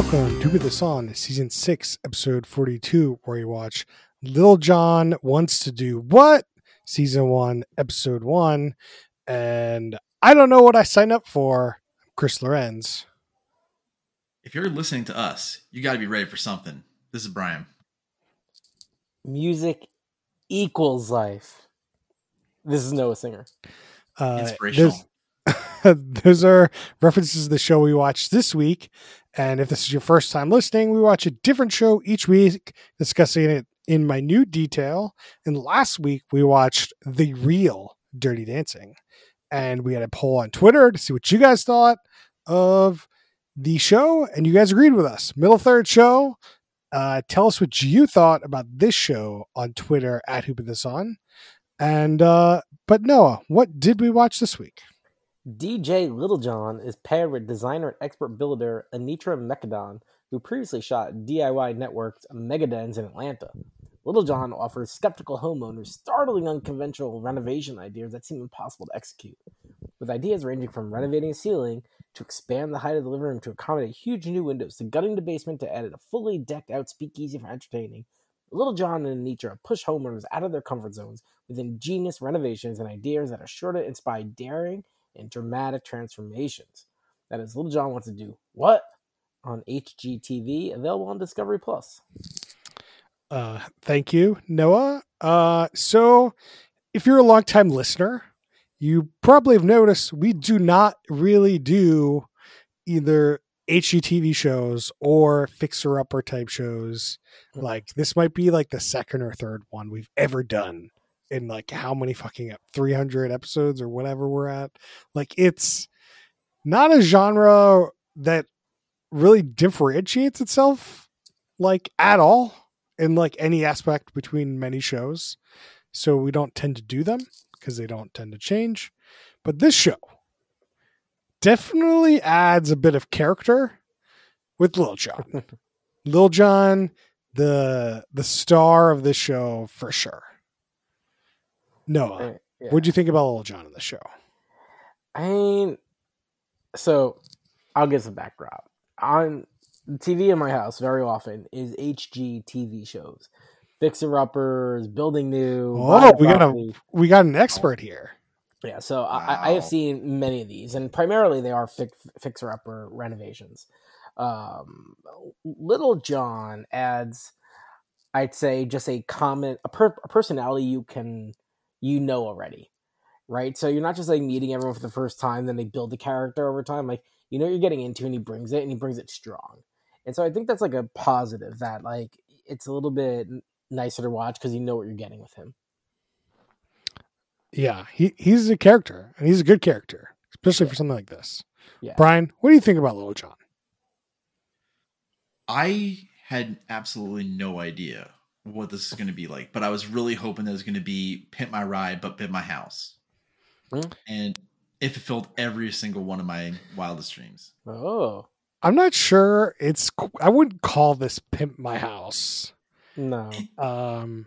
Welcome to Put This On, season six, episode 42, where you watch Lil Jon Wants to Do What? Season one, episode one. And I don't know what I signed up for. Chris Lorenz. If you're listening to us, you got to be ready for something. This is Brian. Music equals life. This is Noah Singer. Uh, Inspirational. those, those are references to the show we watched this week. And if this is your first time listening, we watch a different show each week, discussing it in minute detail. And last week, we watched The Real Dirty Dancing. And we had a poll on Twitter to see what you guys thought of the show. And you guys agreed with us. Middle third show. Uh, tell us what you thought about this show on Twitter at Put This On. And uh, but Noah, what did we watch this week? DJ Littlejohn is paired with designer and expert builder Anitra Mecadon, who previously shot DIY Network's Megadens in Atlanta. Littlejohn offers skeptical homeowners startling unconventional renovation ideas that seem impossible to execute. With ideas ranging from renovating a ceiling to expand the height of the living room to accommodate huge new windows to gutting the basement to add a fully decked out speakeasy for entertaining, Little John and Anitra push homeowners out of their comfort zones with ingenious renovations and ideas that are sure to inspire daring and dramatic transformations. That is Little John wants to do what on HGTV, available on Discovery Plus. Uh, thank you, Noah. Uh, so, if you're a longtime listener, you probably have noticed we do not really do either HGTV shows or fixer upper type shows. Mhm. Like this might be like the second or third one we've ever done in like how many fucking 300 episodes or whatever we're at. Like it's not a genre that really differentiates itself like at all in like any aspect between many shows. So we don't tend to do them because they don't tend to change. But this show definitely adds a bit of character with Lil Jon. Lil Jon, the the star of this show for sure. Noah, Uh, yeah. what do you think about Little John in the show? I mean, so I'll give some backdrop. On TV in my house, very often is HGTV shows, fixer uppers, building new. Oh, we got a- We got an expert here. Yeah, so I, I have seen many of these, and primarily they are fix, fixer upper renovations. Um, Little John adds, I'd say, just a comment, a, per, a personality you can you know already, right? So you're not just like meeting everyone for the first time, then they build the character over time. Like you know what you're getting into, and he brings it, and he brings it strong. And so I think that's like a positive that like it's a little bit nicer to watch because you know what you're getting with him. Yeah, he he's a character, and he's a good character, especially for something like this. Yeah. Brian, what do you think about Lil Jon? I had absolutely no idea what this is going to be like, but I was really hoping that it was going to be Pimp My Ride, but Pimp My House. Hmm. And it fulfilled every single one of my wildest dreams. Oh I'm not sure. It's I wouldn't call this "Pimp My House." no. Um,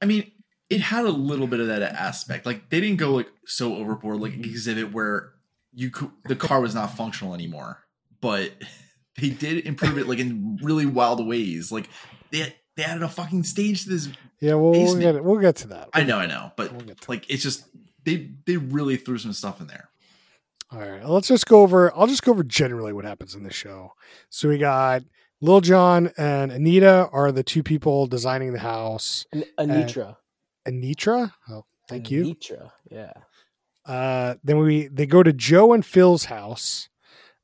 I mean, it had a little bit of that aspect. Like they didn't go like so overboard, like exhibit where you could, the car was not functional anymore, but they did improve it like in really wild ways. Like they they added a fucking stage to this. yeah, we'll, we'll get we'll get to that. I know, I know, but We'll like it's just they they really threw some stuff in there. All right, let's just go over. I'll just go over generally what happens in this show. So we got Lil Jon and Anita are the two people designing the house. An- Anitra. Anitra, oh, thank you. Anitra. Yeah. Uh, then we they go to Joe and Phil's house,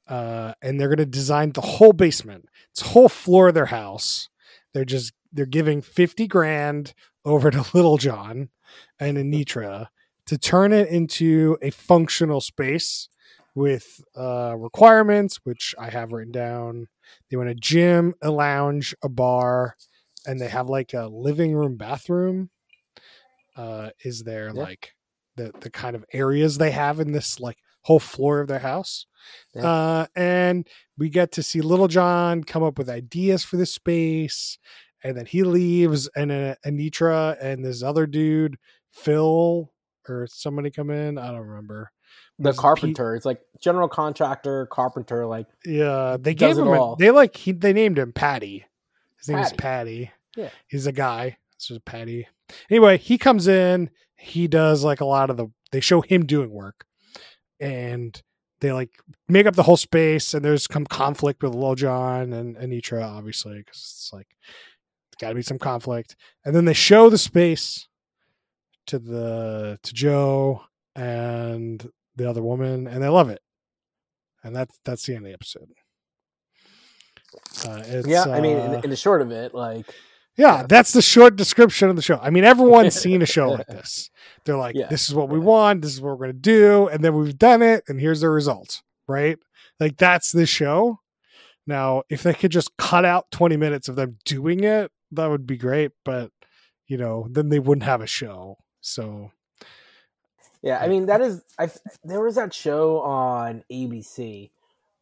uh, and they're going to design the whole basement. It's whole floor of their house. They're just they're giving fifty grand over to Little John and Anitra to turn it into a functional space with uh, requirements, which I have written down. They want a gym, a lounge, a bar, and they have like a living room, bathroom. Uh, is there Yeah. like the the kind of areas they have in this like whole floor of their house? Yeah. Uh, and we get to see Little John come up with ideas for the space, and then he leaves, and uh, Anitra and this other dude, Phil or somebody come in. I don't remember. the carpenter. It's like general contractor, carpenter. Like Yeah, they gave him. A, they like he. They named him Patty. His name is Patty. Patty. Yeah. he's a guy. Is Patty. Anyway, he comes in. He does like a lot of the. They show him doing work, and they like make up the whole space. And there's some conflict with Lil Jon and Anitra, obviously, because it's like got to be some conflict. And then they show the space to the to Joe and the other woman, and they love it. And that's that's the end of the episode. Uh, yeah, I mean, in, uh, in the short of it, like yeah, that's the short description of the show. I mean, everyone's seen a show like this. They're like, Yeah. this is what we want, this is what we're going to do, and then we've done it, and here's the results, right? Like, that's the show. Now, if they could just cut out 20 minutes of them doing it, that would be great, but, you know, then they wouldn't have a show. So, Yeah, I mean that is. I there was that show on ABC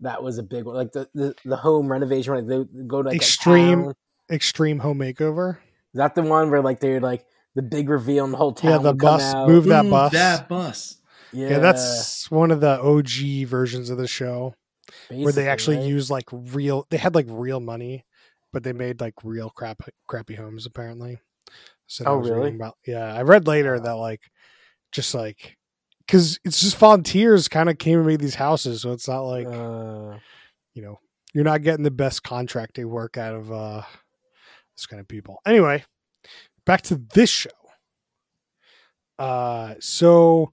that was a big one, like the the, the home renovation. Like they go to like, Extreme- Extreme Home Makeover. Is that the one where like they're like the big reveal and the whole town? Yeah, the would come bus, out? move that Move bus. That bus. Yeah, Yeah. that's one of the OG versions of the show. where they actually right? use like real they had like real money but they made like real crap crappy homes apparently. So Oh, really? about, yeah i read later that like just like because it's just volunteers kind of came and made these houses so it's not like Uh, you know you're not getting the best contracting work out of uh this kind of people. Anyway back to this show. Uh so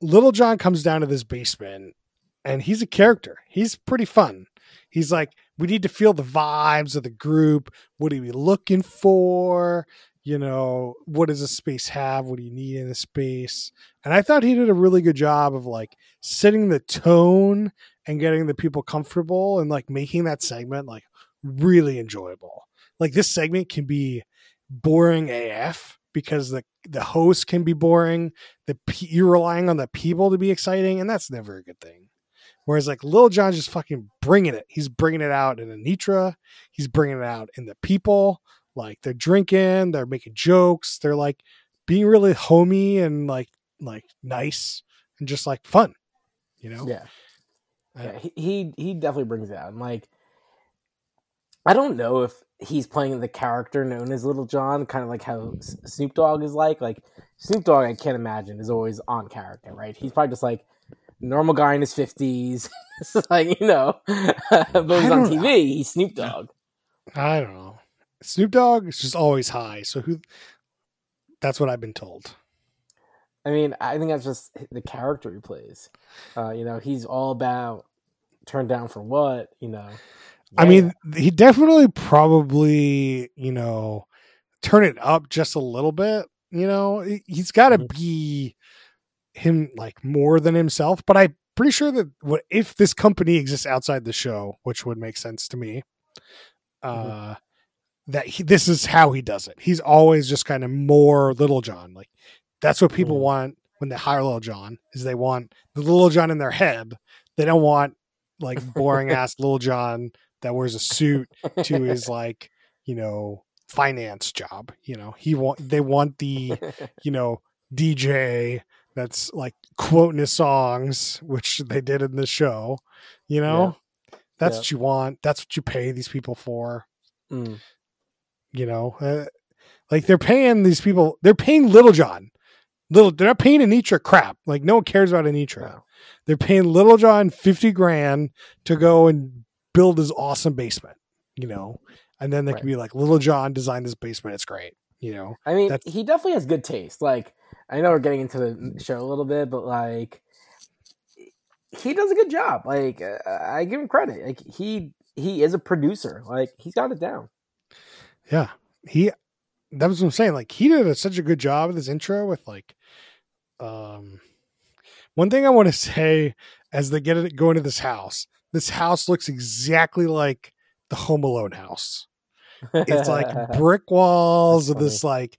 little john comes down to this basement and he's a character. He's pretty fun. He's like we need to feel the vibes of the group what are we looking for you know what does a space have what do you need in a space and i thought he did a really good job of like setting the tone and getting the people comfortable and like making that segment like really enjoyable. Like this segment can be boring AF because the the host can be boring. The you're relying on the people to be exciting, and that's never a good thing. Whereas like Lil Jon just fucking bringing it. He's bringing it out in Anitra. He's bringing it out in the people. Like they're drinking, they're making jokes, they're like being really homey and like like nice and just like fun. You know? yeah, Uh, yeah. He, he he definitely brings it out. And like, I don't know if he's playing the character known as Little John, kind of like how Snoop Dogg is like. Like Snoop Dogg, I can't imagine is always on character, right? He's probably just like normal guy in his fifties. it's like you know, but he's on don't know. TV. He's Snoop Dogg. I don't know. Snoop Dogg is just always high. So who? That's what I've been told. I mean, I think that's just the character he plays. Uh, you know, he's all about turned down for what, you know. I mean, he definitely probably you know turn it up just a little bit. You know, He- he's got to Mhm. be him like more than himself. But I'm pretty sure that what if this company exists outside the show, which would make sense to me. Uh, that he, this is how he does it. He's always just kind of more Little John. Like that's what people Mhm. want when they hire Little John. Is they want the Little John in their head. They don't want like boring ass Little John that wears a suit to his like you know finance job. You know he want they want the you know DJ that's like quoting his songs, which they did in the show. You know, that's Yeah. what you want. That's what you pay these people for. Mm. You know, uh, like they're paying these people. They're paying Little John. Little, they're not paying Anitra crap. Like no one cares about Anitra. No. They're paying Little John fifty grand to go and build his awesome basement. You know, and then they Right. can be like, Little John designed this basement. It's great. You know, I mean, he definitely has good taste. Like, I know we're getting into the show a little bit, but like, he does a good job. Like, uh, I give him credit. Like, he he is a producer. Like, he's got it down. Yeah, he. That was what I'm saying. Like he did a, such a good job with his intro. With like, um, one thing I want to say as they get it go into this house. This house looks exactly like the Home Alone house. It's like brick walls with this like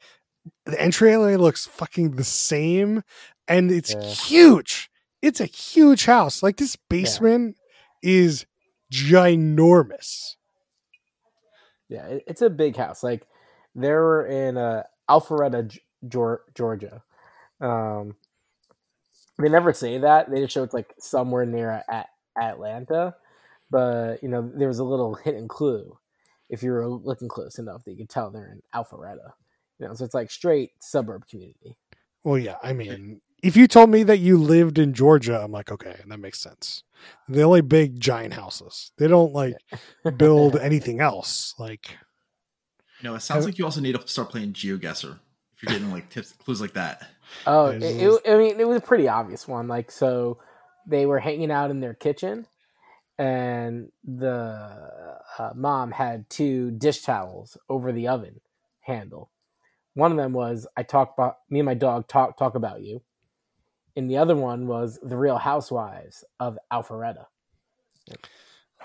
the entryway looks fucking the same, and it's Yeah. huge. It's a huge house. Like this basement is ginormous. yeah, it's a big house. Like, they were in uh, Alpharetta, Georgia. Um, they never say that. They just show it's like somewhere near at Atlanta, but you know there was a little hidden clue if you were looking close enough that you could tell they're in Alpharetta. You know, so it's like straight suburb community. Well, yeah, I mean, if you told me that you lived in Georgia, I'm like, okay, that makes sense. They only big giant houses. They don't like build anything else. Like, No, it sounds like you also need to start playing GeoGuessr if you're getting like tips, clues like that. Oh, it, it, I mean, it was a pretty obvious one. Like, so they were hanging out in their kitchen, and the uh, mom had two dish towels over the oven handle. One of them was "I talk about me and my dog talk talk about you," and the other one was "The Real Housewives of Alpharetta."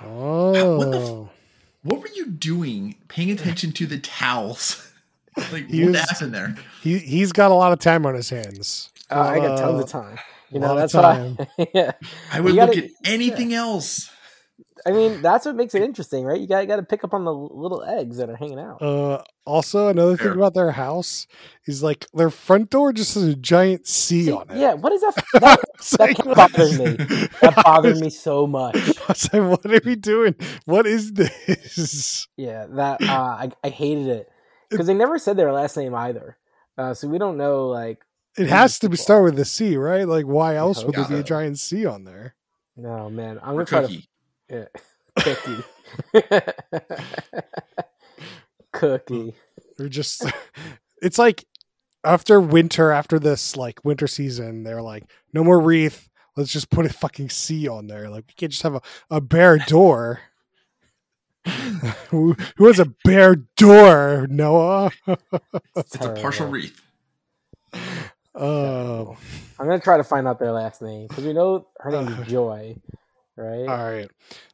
oh, What were you doing paying attention to the towels? like, He what was- happened there? he he's got a lot of time on his hands. Uh, I got tons Uh, of time. You know, lot of that's why. yeah. I would gotta- look at anything else. I mean, that's what makes it interesting, right? You got got to pick up on the little eggs that are hanging out. Uh, also, another thing about their house is like their front door just has a giant C See, on it. yeah, what is that? That, It's that like- bothers me. that bothered me so much. I was like, what are we doing? What is this? Yeah, that uh, I I hated it because they never said their last name either, uh, so we don't know. Like, It has to be start with a C, right? Like, why else hope would there be a giant C on there? no man, I'm gonna try to cookie. Yeah. cookie, cookie. They're just, it's like after winter, after this like winter season, they're like, no more wreath. Let's just put a fucking C on there. Like, we can't just have a, a bare door. who, who has a bare door, Noah? It's a partial wreath. Oh, I'm gonna try to find out their last name because we know her name is Joy, right? all right.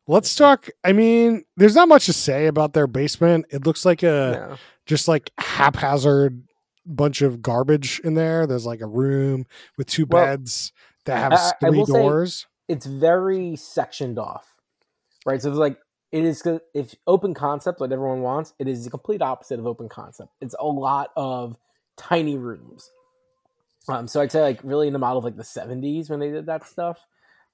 Let's talk. I mean, there's not much to say about their basement. It looks like a Yeah. just like haphazard bunch of garbage in there. There's like a room with two Well, beds that have I- I- I three say- doors. it's very sectioned off, right? So it's like it is if open concept what everyone wants, it is the complete opposite of open concept. It's a lot of tiny rooms. Um, so I'd say like really in the model of like the '70s when they did that stuff.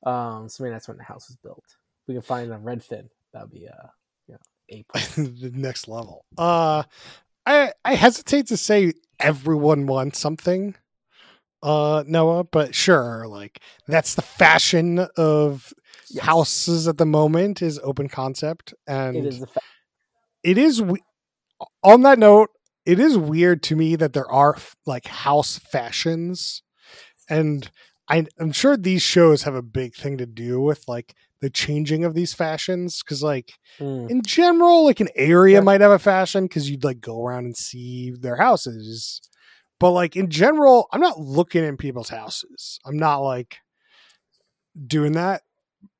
Um, so maybe that's when the house was built. We can find a Redfin. That'd be uh, you know, a the next level. Uh I I hesitate to say everyone wants something. Uh Noah, but sure, like that's the fashion of Yes. houses at the moment is open concept and It is the fa- it is we- on that note it is weird to me that there are like house fashions and I, i'm sure these shows have a big thing to do with like the changing of these fashions because like Mm. in general like an area Yeah. might have a fashion because you'd like go around and see their houses but like in general i'm not looking in people's houses i'm not like doing that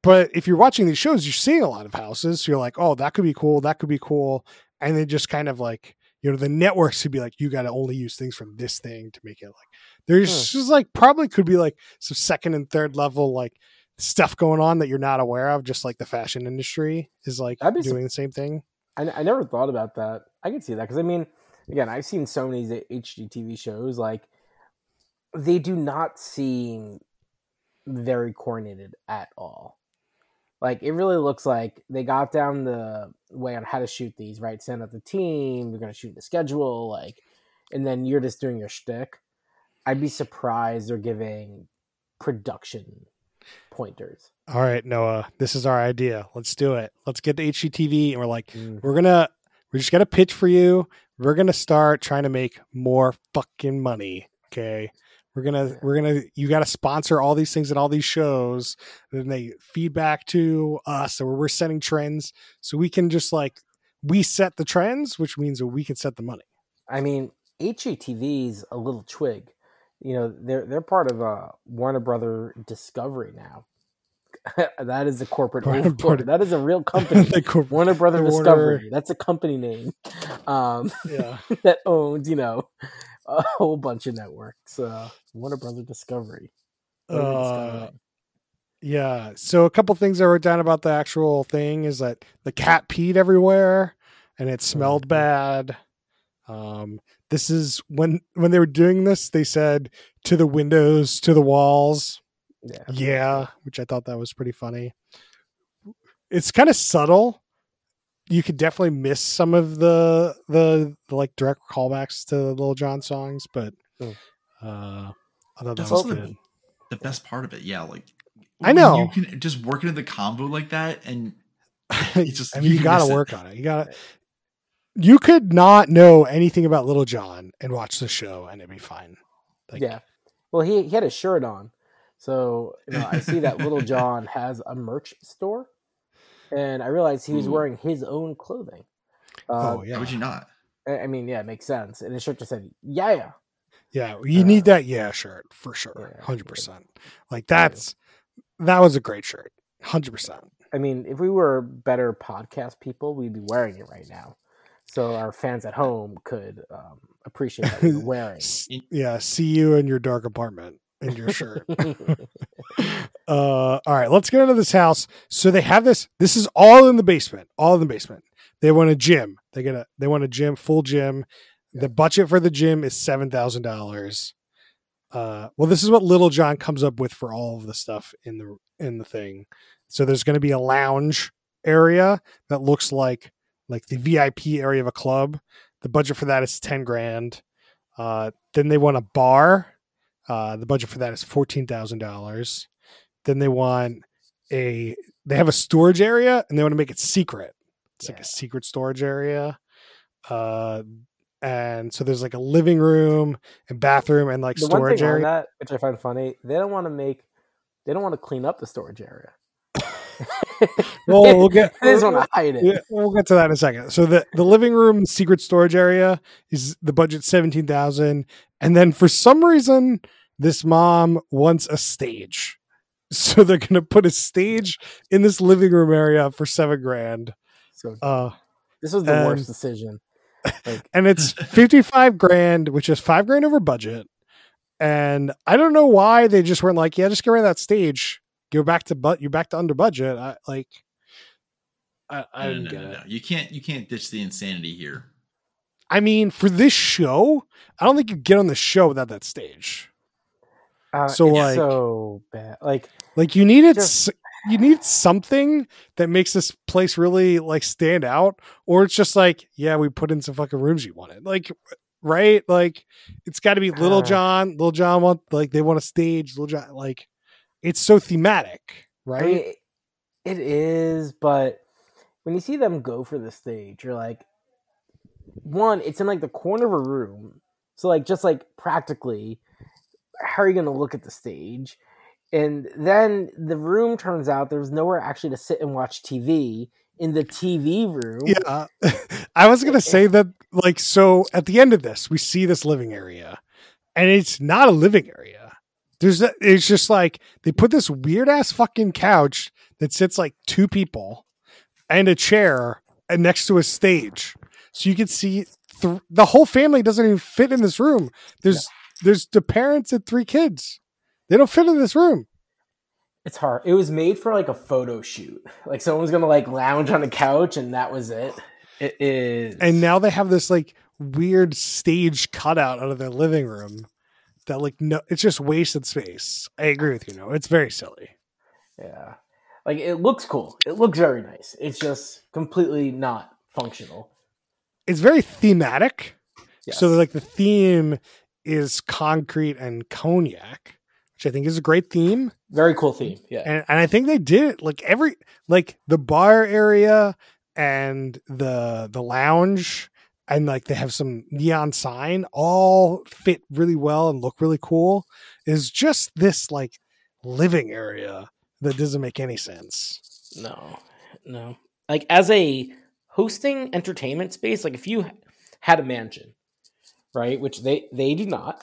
but if you're watching these shows you're seeing a lot of houses so you're like oh that could be cool that could be cool and they just kind of like you know the networks would be like you got to only use things from this thing to make it like there's hmm. just like probably could be like some second and third level like stuff going on that you're not aware of just like the fashion industry is like doing the same thing I, I never thought about that. I can see that because I mean, again, I've seen so many HGTV shows like they do not seem very coordinated at all. Like it really looks like they got down the way on how to shoot these, right? Send out the team, we're gonna shoot the schedule, like, and then you're just doing your shtick. I'd be surprised they're giving production pointers. all right noah this is our idea let's do it let's get the hgtv and we're like Mm. we're gonna we're just gonna pitch for you we're gonna start trying to make more fucking money okay we're gonna we're gonna you gotta sponsor all these things and all these shows and then they feed back to us or we're setting trends so we can just like we set the trends which means that we can set the money I mean, HGTV's a little twig. You know, they're they're part of uh, Warner Brother Discovery now. that is a corporate Warner overlord. Brother- That is a real company. Corp- Warner Brother Warner- Discovery. That's a company name um, yeah that owns, you know, a whole bunch of networks. Uh, Warner Brother Discovery. What are we uh? Yeah. So a couple things I wrote down about the actual thing is that the cat peed everywhere and it smelled Mhm. bad. Um, this is when when they were doing this, they said to the windows, to the walls. Yeah. Yeah, which I thought that was pretty funny. It's kind of subtle. You could definitely miss some of the the, the like direct callbacks to the Little John songs, but Hmm. uh, I thought that That's was also the- good. The best part of it, yeah, like I know. you can just work into the combo like that, and it's just I mean, you can got miss to it. work on it. You got to. You could not know anything about Little John and watch the show, and it'd be fine. Like, yeah. Well, he he had a shirt on, so you know I see that Little John has a merch store, and I realized he was Ooh. wearing his own clothing. Uh, Oh yeah, would you not? I I mean, yeah, it makes sense. And his shirt just said, "Yeah, yeah. Yeah, You uh, need that yeah shirt for sure, yeah, hundred percent. Like that's that was a great shirt, hundred percent. I mean, if we were better podcast people, we'd be wearing it right now, so our fans at home could um, appreciate that we were wearing. Yeah, see you in your dark apartment in your shirt. uh, all right, let's get into this house. So they have this. This is all in the basement. All in the basement. They want a gym. They get a. They want a gym, full gym. The budget for the gym is seven thousand dollars. Uh, well, this is what Little John comes up with for all of the stuff in the in the thing. So there's going to be a lounge area that looks like like the VIP area of a club. The budget for that is ten grand. Uh, then they want a bar. Uh, the budget for that is fourteen thousand dollars. Then they want a. They have a storage area, and they want to make it secret. It's like a secret storage area. Uh, and so there's like a living room and bathroom and like the storage area. that, which I find funny, they don't want to make, they don't want to clean up the storage area. Well, we'll get. they just want to hide it. Yeah, we'll get to that in a second. So the the living room secret storage area is the budget seventeen thousand, and then for some reason this mom wants a stage, so they're gonna put a stage in this living room area for seven grand. So Uh, this was the and- worst decision. Like, and it's fifty five grand, which is five grand over budget. And I don't know why they just weren't like, yeah, just get rid of that stage. Go back to but you're back to under budget. I like. I, I No, didn't no, get no, it. no. You can't you can't ditch the insanity here. I mean, for this show, I don't think you get on the show without that stage. uh, So, it's like- so bad. Like, Like you needed, Just- you need something that makes this place really like stand out, or it's just like, yeah, we put in some fucking rooms you wanted, like, right? Like, it's got to be Little Uh. John. Little John want like they want a stage. Little John, like, it's so thematic, right? I mean, it- is, but when you see them go for the stage, you're like, one, it's in like the corner of a room. So, like, just like practically, how are you going to look at the stage? And then the room turns out there's nowhere actually to sit and watch TV in the TV room. Yeah. I was going to say that, like, so at the end of this, we see this living area, and it's not a living area. There's, a, it's just like they put this weird ass fucking couch that sits like two people and a chair and next to a stage. So you can see th- the whole family doesn't even fit in this room. There's, there's the parents and three kids. They don't fit in this room. It's hard. It was made for like a photo shoot. Like someone's gonna like lounge on a couch and that was it. It is. and now they have this like weird stage cutout out of their living room that like no it's just wasted space i agree with you no it's very silly yeah, like it looks cool. It looks very nice. It's just completely not functional. it's very thematic Yes. so like the theme is concrete and cognac which i think is a great theme very cool theme. Yeah. and, and i think they did it like every like the bar area and the the lounge and like they have some neon sign all fit really well and look really cool is just this like living area that doesn't make any sense No, no. Like as a hosting entertainment space, like if you had a mansion, right, which they they do not,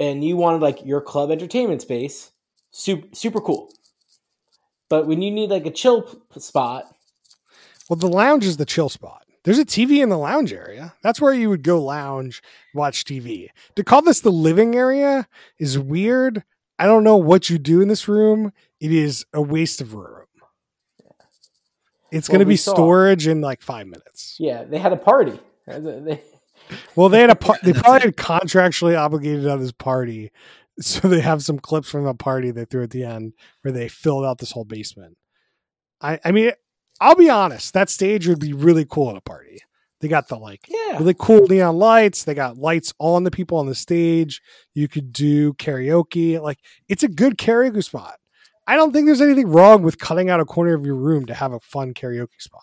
and you wanted like your club entertainment space, super super cool. But when you need like a chill p- spot, well the lounge is the chill spot there's a tv in the lounge area. That's where you would go lounge watch tv to call this the living area is weird. I don't know what you do in this room. It is a waste of room. It's Well, going to be saw- storage in like five minutes. Yeah, they had a party. Well, they had a par- they probably had contractually obligated on this party so they have some clips from the party they threw at the end where they filled out this whole basement. I I mean, I'll be honest, that stage would be really cool at a party. They got the like Yeah. really cool neon lights. They got lights on the people on the stage. You could do karaoke. Like it's a good karaoke spot. I don't think there's anything wrong with cutting out a corner of your room to have a fun karaoke spot.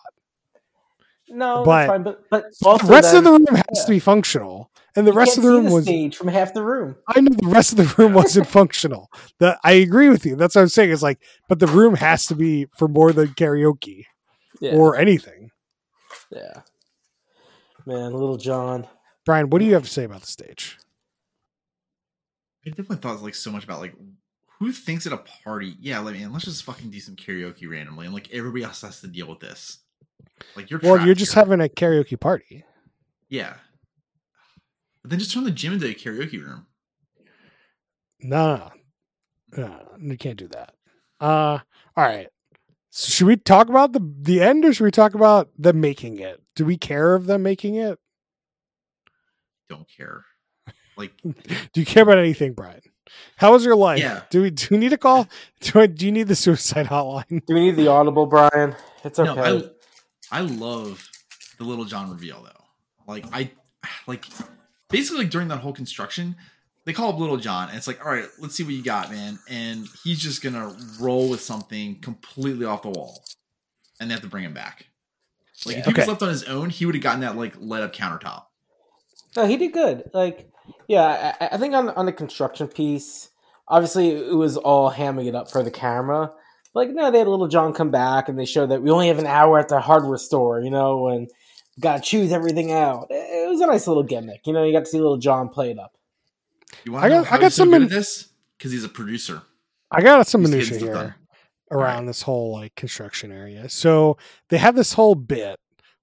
No, But- that's fine. But but also the rest then, of the room has yeah. to be functional, and the you rest of the room the was. stage from half the room. I know the rest of the room wasn't functional. That I agree with you. That's what I'm saying. It's like, but the room has to be for more than karaoke Yeah. or anything. yeah. Man, Little John. Brian, what do you have to say about the stage? I definitely thought like so much about like who thinks at a party, yeah, like man, let's just fucking do some karaoke randomly, and like everybody else has to deal with this. Like you're Well, you're just here. having a karaoke party. yeah. But then just turn the gym into a karaoke room. No, no, no, no, you can't do that. Uh, all right. So should we talk about the the end, or should we talk about them making it? Do we care of them making it? Don't care. Like Do you care about anything, Brian? How was your life? Yeah. Do we do we need to call? Do, I, do you need the suicide hotline? Do we need the audible, Brian? It's okay. no, I I love the Little John reveal though. Like I like basically like during that whole construction, they call up Little John and it's like, all right, let's see what you got, man. And he's just gonna roll with something completely off the wall. And they have to bring him back. Like if he Okay. was left on his own, he would have gotten that like lit up countertop. No, he did good. Like, yeah, I, I think on on the construction piece, obviously it was all hamming it up for the camera. Like, no, they had Little John come back and they showed that we only have an hour at the hardware store, you know, and got to choose everything out. It, it was a nice little gimmick, you know. You got to see Little John play it up. You want I got- I got some in- this? Because he's a producer. I got some He's minutia here around Alright. this whole like construction area. So they have this whole bit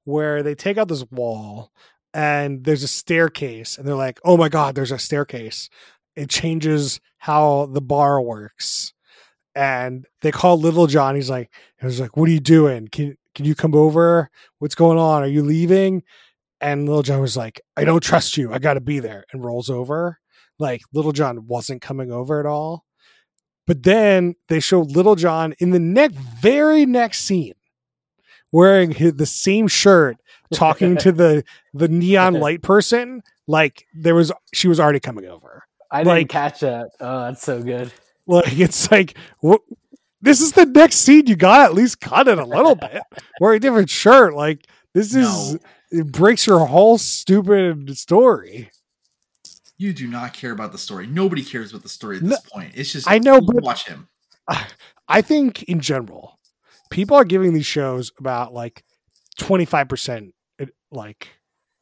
where they take out this wall and there's a staircase, and they're like, "Oh my god, there's a staircase." It changes how the bar works, and they call Little John. He's like, "He was like, what are you doing? Can can you come over? What's going on? Are you leaving?" And Little John was like, "I don't trust you. I got to be there," and rolls over. Like Little John wasn't coming over at all. But then they show Little John in the next, very next scene, wearing his, the same shirt, talking to the the neon light person. Like there was, she was already coming over. I didn't Like- catch that. Oh, that's so good. Like it's like, what? This is the next scene. You got at least cut it a little bit. Wear a different shirt. Like this is No. it breaks your whole stupid story. You do not care about the story. Nobody cares about the story at No, this point. It's just I know, you but- watch him. I think in general, people are giving these shows about like twenty five percent, like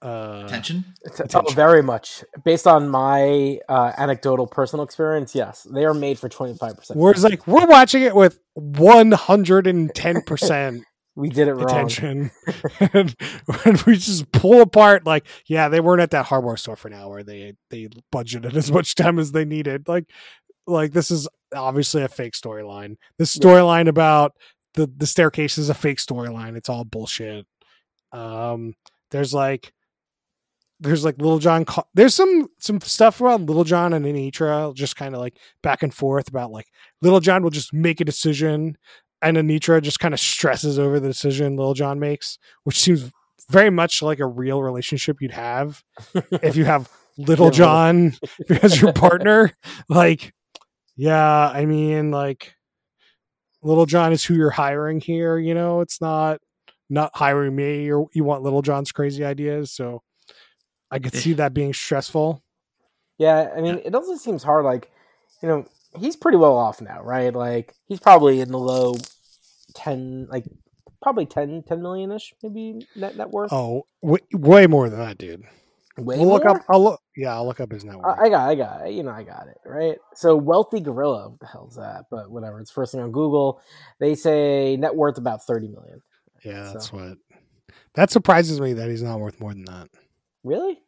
uh, Attention. It's- Oh, Attention. very much. Based on my uh, anecdotal personal experience, yes, they are made for twenty five percent. Whereas like we're watching it with one hundred and ten percent We did it wrong. attention, and when we just pull apart, like yeah, they weren't at that hardware store for now, where they they budgeted as much time as they needed. Like like this is obviously a fake storyline. This Yeah. storyline about the the staircase is a fake storyline. It's all bullshit. Um, there's like there's like Little John. There's some some stuff about Little John and Anitra, just kind of like back and forth about like Little John will just make a decision, and Anitra just kind of stresses over the decision Little John makes, which seems very much like a real relationship you'd have if you have Little John as your partner. Like, yeah, I mean, like Little John is who you're hiring here. You know, it's not not hiring me. Or you want Little John's crazy ideas, so I could eh. see that being stressful. Yeah, I mean, it also seems hard. Like, you know, he's pretty well off now, right? Like, he's probably in the low ten, like probably 10, 10 million ish, maybe net net worth. Oh, w- way more than that, dude. Way We'll look more? up. I'll look. Yeah, I'll look up his net worth. I I got, I got, it. you know, I got it right. So wealthy gorilla, what the hell's that? But whatever, it's first thing on Google. They say net worth about thirty million. yeah, that's so- what. That surprises me that he's not worth more than that. Really?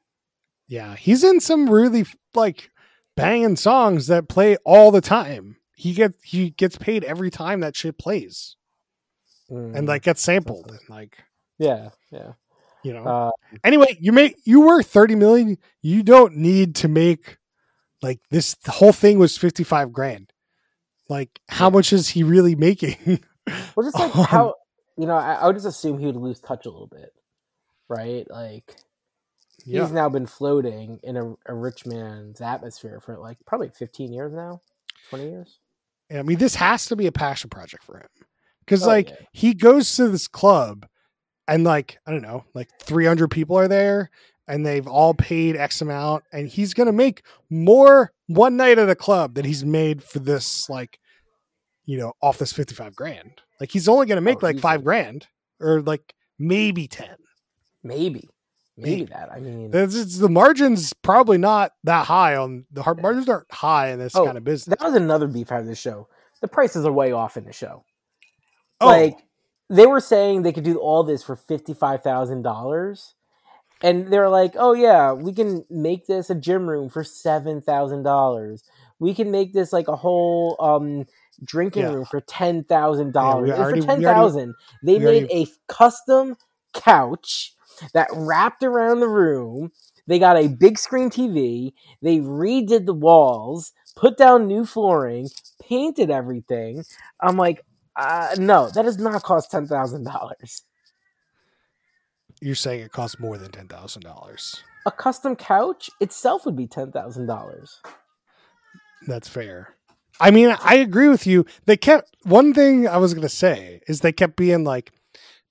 Yeah, he's in some really like banging songs that play all the time. He get he gets paid every time that shit plays, and Mm, like gets sampled, and like yeah, yeah. you know. Uh, anyway, you make you work thirty million. You don't need to make Like this the whole thing was 55 grand. Like how much is he really making? Well, just like Um, how you know, I, I would just assume he would lose touch a little bit, right? Like yeah. he's now been floating in a, a rich man's atmosphere for like probably 15 years now, 20 years. I mean, this has to be a passion project for him. Because Oh, like yeah. he goes to this club and like, I don't know, like 300 people are there and they've all paid X amount and he's going to make more one night at a club than he's made for this, like, you know, off this 55 grand. Like he's only going to oh, make Oh, like five grand or like maybe 10. Maybe, maybe that. I mean, It's, it's- the margins probably not that high on the hard margins aren't high in this Oh, kind of business. that was another beef out of the show. The prices are way off in the show. oh, Like they were saying they could do all this for fifty five thousand dollars, and they're like, "Oh yeah, we can make this a gym room for seven thousand dollars. We can make this like a whole um drinking Yeah. room for ten thousand dollars. And already- for ten they made already- a custom couch that wrapped around the room. They got a big screen TV. They redid the walls, put down new flooring, painted everything. I'm like, uh, no, that does not cost ten thousand dollars. you're saying it costs more than $10,000. A custom couch itself would be ten thousand dollars. That's fair. I mean, I agree with you. They kept one thing I was to say is they kept being like,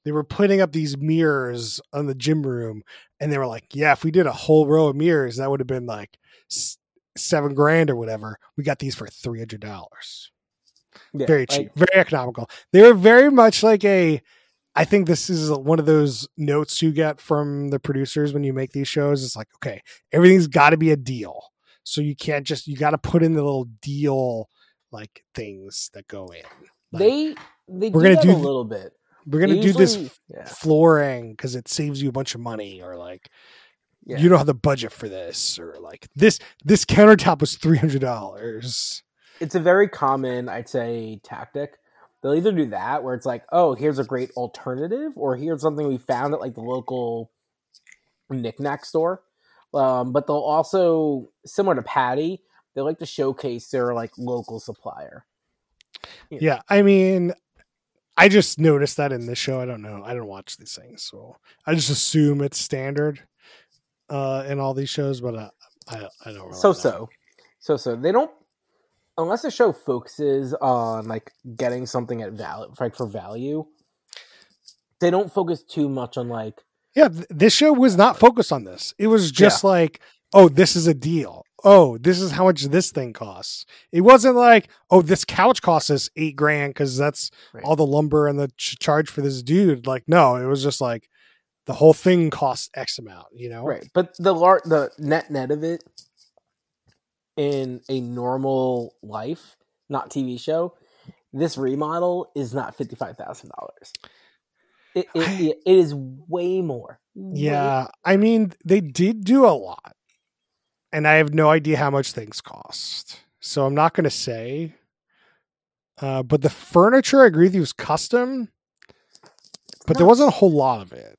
they were putting up these mirrors on the gym room, and they were like, "Yeah, if we did a whole row of mirrors, that would have been like seven grand or whatever. We got these for three hundred dollars. Yeah, Very like, cheap, very economical. They were very much like a. I think this is one of those notes you get from the producers when you make these shows. It's like, okay, everything's got to be a deal. So you can't just you got to put in the little deal like things that go in. Like, they they We're do gonna do a little bit. We're gonna do this yeah, flooring because it saves you a bunch of money, or like yeah. you don't have the budget for this, or like this this countertop was three hundred dollars. it's a very common, I'd say, tactic. They'll either do that, where it's like, oh, here's a great alternative, or here's something we found at like the local knickknack store. Um, but they'll also, similar to Patty, they like to showcase their like local supplier. Yeah, I mean, I just noticed that in this show. I don't know. I don't watch these things, so I just assume it's standard uh, in all these shows. But uh, I I don't really so so so so they don't unless the show focuses on like getting something at value like for value they don't focus too much on like Yeah, th- this show was not focused on this. It was just like, oh, this is a deal. Oh, this is how much this thing costs. It wasn't like, oh, this couch costs us eight grand because that's Right. all the lumber and the ch- charge for this dude. Like, no, it was just like the whole thing costs X amount. You know, right but the lar- the net net of it in a normal life not tv show this remodel is not $55000 it, it, I- it, it is way more Way- Yeah, I mean, they did do a lot, and I have no idea how much things cost, so I'm not going to say. Uh, but the furniture, I agree with you, was custom, but there wasn't a whole lot of it.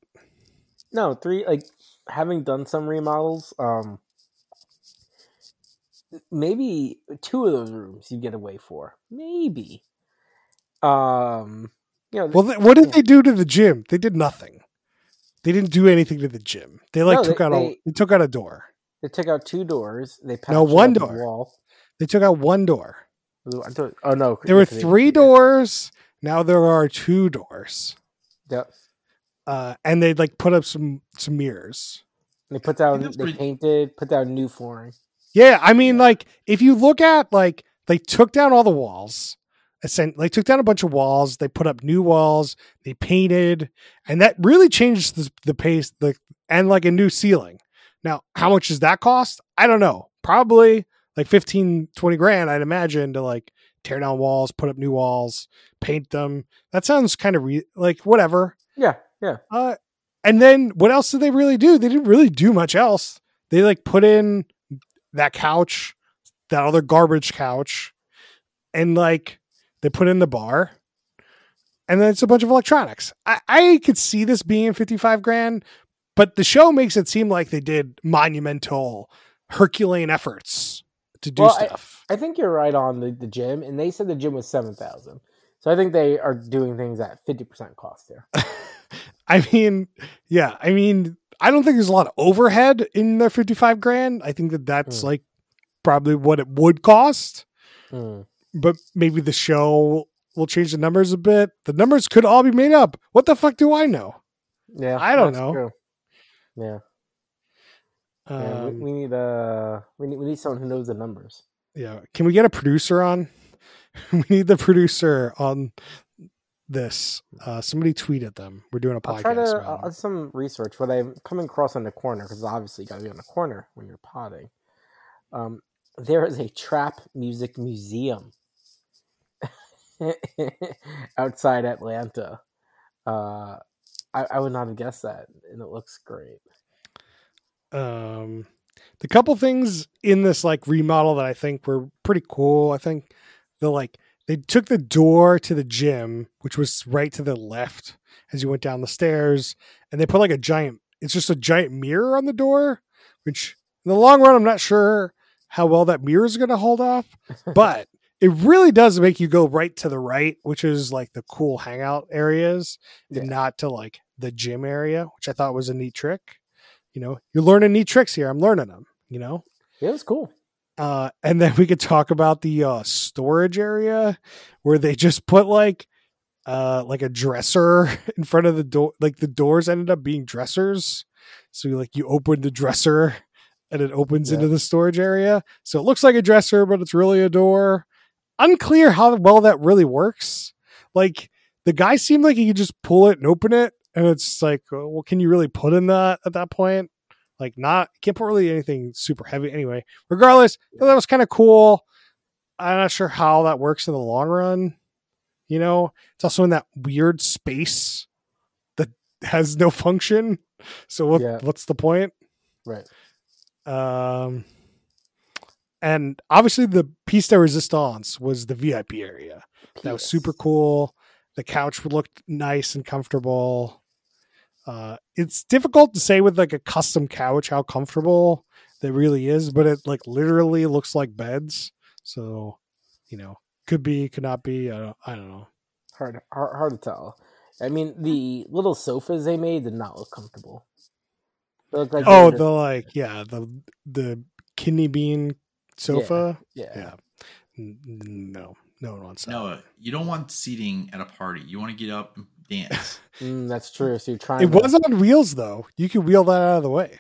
No, three like having done some remodels, um maybe two of those rooms you get away for. Maybe. Um you know, Well, th- what did they do to the gym? They did nothing. They didn't do anything to the gym. They like No, took they- out a they- they took out a door. They took out two doors. They No, up one the door. Wall. They took out one door. I thought- oh no, There were yes, they did. three doors. Now there are two doors. Yep. Uh, and they like put up some some mirrors. They put down they pretty- painted, put down new flooring. Yeah, I mean, like if you look at like they took down all the walls, essen- they took down a bunch of walls, they put up new walls, they painted, and that really changed the, the pace, the and like a new ceiling. Now, how much does that cost? I don't know. Probably like 15, 20 grand, I'd imagine, to like tear down walls, put up new walls, paint them. That sounds kind of re- like whatever. Yeah, yeah. Uh, and then what else did they really do? They didn't really do much else. They like put in that couch, that other garbage couch, and like they put in the bar, and then it's a bunch of electronics. I, I could see this being 55 grand, but the show makes it seem like they did monumental Herculean efforts to do Well, stuff. I think you're right on the, the gym, and they said the gym was seven thousand. So I think they are doing things at fifty percent cost here. I mean, yeah, I mean, I don't think there's a lot of overhead in their 55 grand. I think that that's Hmm. like probably what it would cost, Hmm. but maybe the show will change the numbers a bit. The numbers could all be made up. What the fuck do I know? Yeah, I don't know. true. Yeah, yeah we, Um, we need uh we need we need someone who knows the numbers. yeah. Can we get a producer on? we need the producer on this. Uh, somebody tweeted them. We're doing a I'll podcast. try to I'll, them. I'll some research. What I'm coming across on the corner because obviously you got to be on the corner when you're potting. Um, there is a trap music museum outside Atlanta. Uh, I, I would not have guessed that, and it looks great. um the couple things in this like remodel that I think were pretty cool. I think the like they took the door to the gym, which was right to the left as you went down the stairs, and they put like a giant it's just a giant mirror on the door, which in the long run I'm not sure how well that mirror is gonna hold off, but it really does make you go right to the right, which is like the cool hangout areas, and not to like the gym area, which I thought was a neat trick. You know, you're learning neat tricks here. I'm learning them. You know, Yeah, it was cool. uh, and then we could talk about the uh, storage area where they just put like uh like a dresser in front of the door. Like the doors ended up being dressers, so you, like you open the dresser and it opens Yeah. into the storage area. So it looks like a dresser, but it's really a door. Unclear how well that really works. Like the guy seemed like he could just pull it and open it, and it's like, uh, well, can you really put in that at that point? Like, not can't put really anything super heavy. Anyway, regardless, that was kind of cool. I'm not sure how that works in the long run. You know, it's also in that weird space that has no function. So what? Yeah. What's the point? Right. Um, and obviously the piece de resistance was the VIP area. That was super cool. The couch looked nice and comfortable. Uh, it's difficult to say with like a custom couch how comfortable that really is, but it like literally looks like beds. So, you know, could be, could not be. I don't, I don't know. Hard, hard, hard to tell. I mean, the little sofas they made did not look comfortable. Like Oh, the like, yeah, the the kidney bean sofa. yeah. Yeah. N- n- No, no one wants that. No, you don't want seating at a party. You want to get up and dance. Mm, that's true. So you're trying. It to, was on wheels though. You could wheel that out of the way.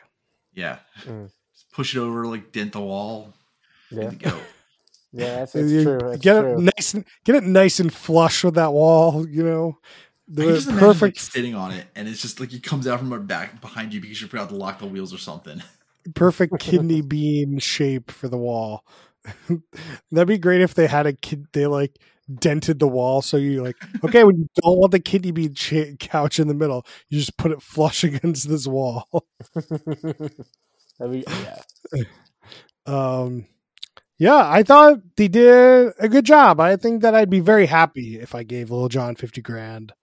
Yeah. Mm. Just push it over, like dent the wall. Yeah, Good go. yeah, that's, that's You true. That's get true. it nice and get it nice and flush with that wall. You know, I the just imagine, like, perfect sitting on it, and it's just like it comes out from the back behind you because you forgot to lock the wheels or something. perfect kidney bean shape for the wall. That'd be great if they had a kid. They like dented the wall, so you like okay when you don't want the kidney bean cha- couch in the middle, you just put it flush against this wall. That'd be, yeah. um yeah i thought they did a good job i think that i'd be very happy if i gave little john 50 grand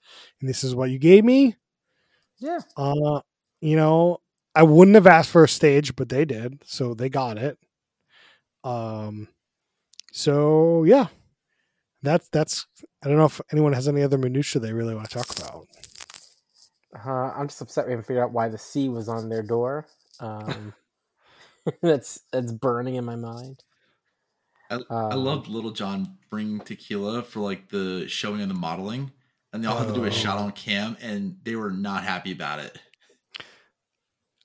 and this is what you gave me Yeah. uh you know i wouldn't have asked for a stage but they did so they got it um so yeah that's that's i don't know if anyone has any other minutia they really want to talk about Uh, I'm just upset we haven't figured out why the C was on their door. Um, that's that's burning in my mind. I, I Um, loved Little John bring tequila for like the showing and the modeling, and they all had to do a shot Oh. on cam, and they were not happy about it.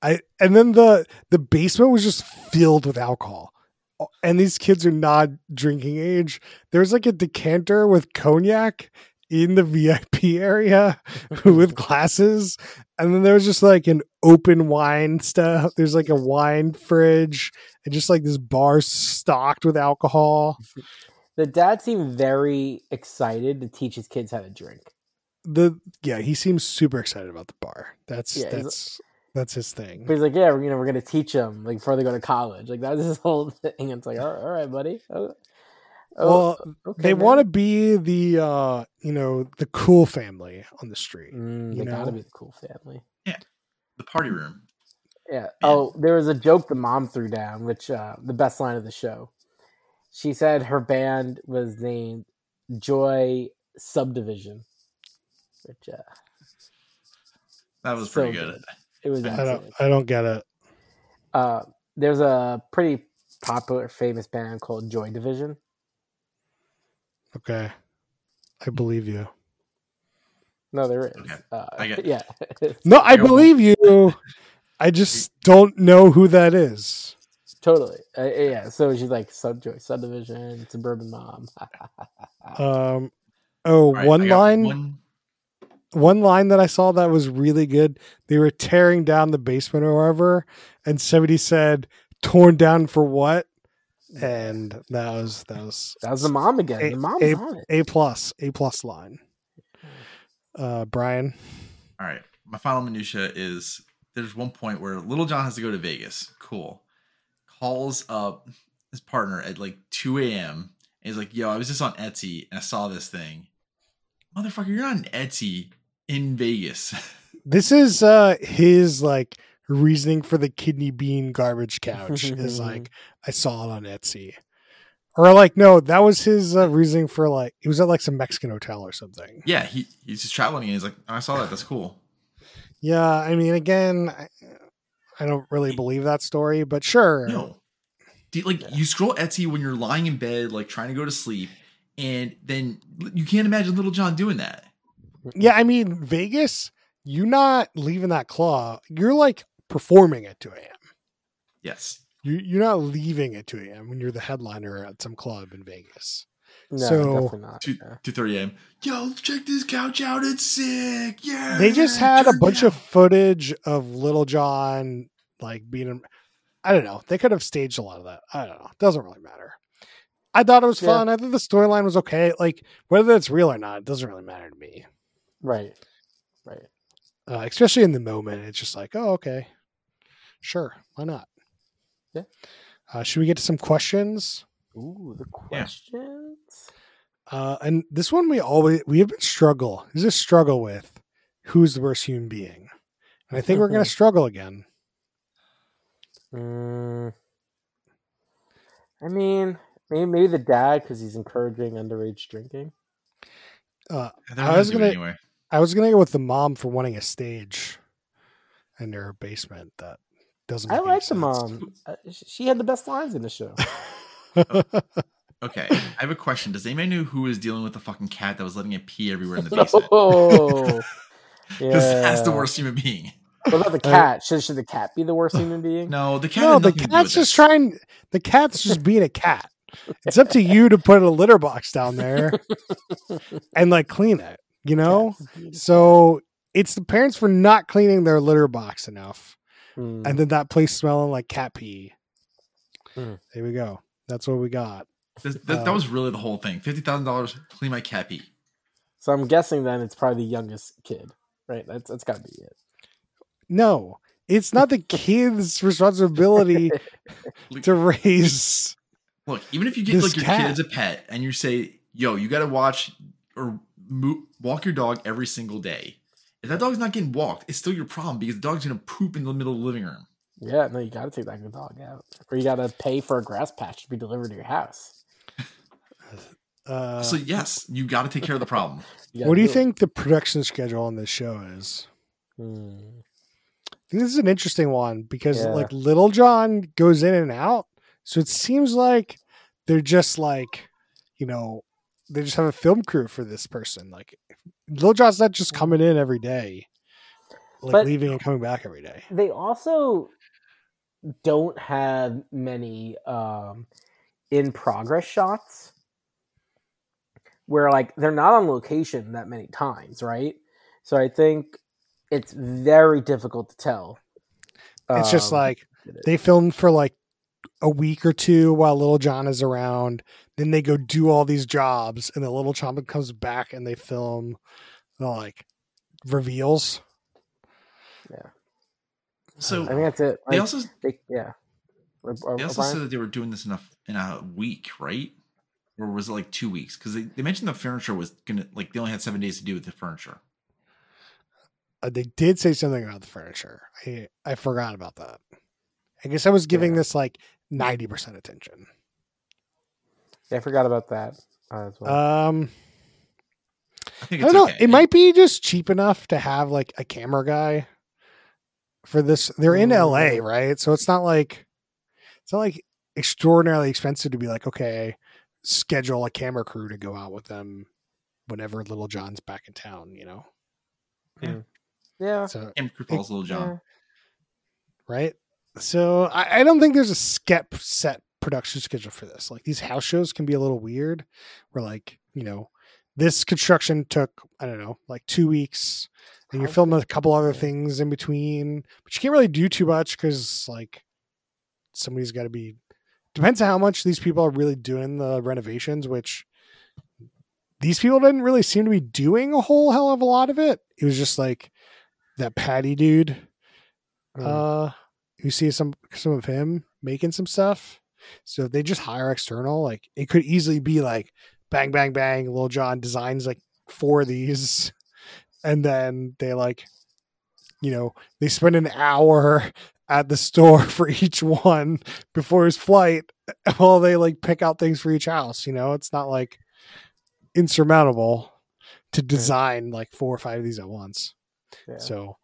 I and then the the basement was just filled with alcohol. And these kids are not drinking age. There's like a decanter with cognac in the VIP area with glasses. And then there was just like an open wine stuff. There's like a wine fridge and just like this bar stocked with alcohol. The dad seemed very excited to teach his kids how to drink. The yeah, he seems super excited about the bar. That's Yeah, that's that's his thing. But he's like, yeah, you know, we're gonna teach them like before they go to college. Like that's his whole thing. It's like, all right, all right buddy. Oh, oh, Well, okay, they want to be the uh you know the cool family on the street Mm, you they gotta be the cool family. Yeah, the party room. Yeah. Oh, there was a joke the mom threw down, which uh the best line of the show. She said her band was named Joy Subdivision, which uh, That was So pretty good. good. It was. I don't. I don't get it. Uh, there's a pretty popular, famous band called Joy Division. Okay, I believe you. No, there is. Okay. Uh, I get- yeah. No, I I believe you. I just don't know who that is. Totally. Uh, yeah. So she's like Subjoy, Subdivision, Suburban Mom. Um. Oh, All right, one I got line. One, one line that I saw that was really good. They were tearing down the basement or whatever, and somebody said, "Torn down for what?" And that was that was that was the mom again. A- the mom's a- on it. a plus a plus line. Uh, Brian, all right. My final minutia is there's one point where Little John has to go to Vegas. Cool. Calls up his partner at like 2 a.m. and he's like, "Yo, I was just on Etsy and I saw this thing." Motherfucker, you're not on Etsy in Vegas. this is uh his like reasoning for the kidney bean garbage couch is like I saw it on Etsy. Or like no, that was his uh, reasoning for like he was at like some Mexican hotel or something. yeah, he he's just traveling and he's like, "I saw that. That's cool." Yeah, I mean, again, I, I don't really believe that story, but sure. No. Do you, like you scroll Etsy when you're lying in bed, like trying to go to sleep, and then you can't imagine Little John doing that. Yeah, I mean, Vegas, you're not leaving that club. You're like performing at 2 a.m. Yes. You, you're not leaving at 2 a.m. when you're the headliner at some club in Vegas. No, So- definitely not. Two yeah. two thirty a.m. Yo, check this couch out. It's sick. Yeah. They just had a check it bunch of footage of Little John like being. I don't know. They could have staged a lot of that. I don't know. It Doesn't really matter. I thought it was Yeah. fun. I thought the storyline was okay. Like whether it's real or not, it doesn't really matter to me. Right. Right. Uh, especially in the moment, it's just like, oh, okay, sure, why not? Yeah. Uh, should we get to some questions? Ooh, the questions. Uh, and this one we always we have been struggle. This is a struggle with who's the worst human being, and I think we're going to struggle again. Mm, I mean, maybe maybe the dad because he's encouraging underage drinking. Uh, I was gonna- anyway. I was going to go with the mom for wanting a stage in their basement. That doesn't. I make any like the mom. Uh, she had the best lines in the show. Okay, I have a question. Does anybody know who is dealing with the fucking cat that was letting it pee everywhere in the basement? Oh, Because that's the worst human being. What about the cat? Should should the cat be the worst human being? No, the cat. no, the nothing to do cat's just this. trying. The cat's just being a cat. It's up to you to put a litter box down there and like clean it. You know. So it's the parents for not cleaning their litter box enough, Hmm. and then that place smelling like cat pee. Mm. There we go. That's what we got. This- that, that was really the whole thing. Fifty thousand dollars, clean my cat pee. so I'm guessing then it's probably the youngest kid, right? That's that's got to be it. No, it's not the kid's responsibility to raise. Look, even if you get like your cat. kid as a pet and you say, "Yo, you got to watch or mo- walk your dog every single day," if that dog's not getting walked, it's still your problem because the dog's gonna poop in the middle of the living room. Yeah, no, you got to take that dog out, or you got to pay for a grass patch to be delivered to your house. Uh, so yes, you got to take care of the problem. what do you it. think the production schedule on this show is? Hmm. I think this is an interesting one because Yeah. like Little John goes in and out, so it seems like they're just like, you know, they just have a film crew for this person. Like Little John's not just coming in every day, like But- leaving and coming back every day. They also don't have many um, in progress shots where like they're not on location that many times, right? So I think it's very difficult to tell. It's just Um, like they filmed for like a week or two while Little John is around. Then they go do all these jobs, and then Little John comes back and they film the like reveals. Yeah. So I think that's it. they also they- yeah. Or- or- they also Brian? said that they were doing this in a in a week, right? Or was it like two weeks? Because they, they mentioned the furniture was gonna like they only had seven days to do with the furniture. Uh, they did say something about the furniture. I I forgot about that. I guess I was giving Yeah. this like ninety percent attention. Yeah, I forgot about that uh, as well. Um, I I don't know. okay. It might be just cheap enough to have like a camera guy for this. They're in LA, Mm. right? So it's not like it's not like extraordinarily expensive to be like, okay, schedule a camera crew to go out with them whenever Little John's back in town. You know, yeah. so Cam Crew calls Little John. right? So I, I don't think there's a skep set production schedule for this. Like these house shows can be a little weird. Where like you know, this construction took I don't know like two weeks, and you're filming a couple other things in between, but you can't really do too much because like somebody's got to be. Depends on how much these people are really doing the renovations, which these people didn't really seem to be doing a whole hell of a lot of it. It was just like that Patty dude Mm. uh you see some some of him making some stuff. So if they just hire external like it could easily be like bang bang bang Lil Jon designs like four of these. And then they like you know they spend an hour at the store for each one before his flight while they like pick out things for each house you know? It's not like insurmountable to design like four or five of these at once. Yeah. so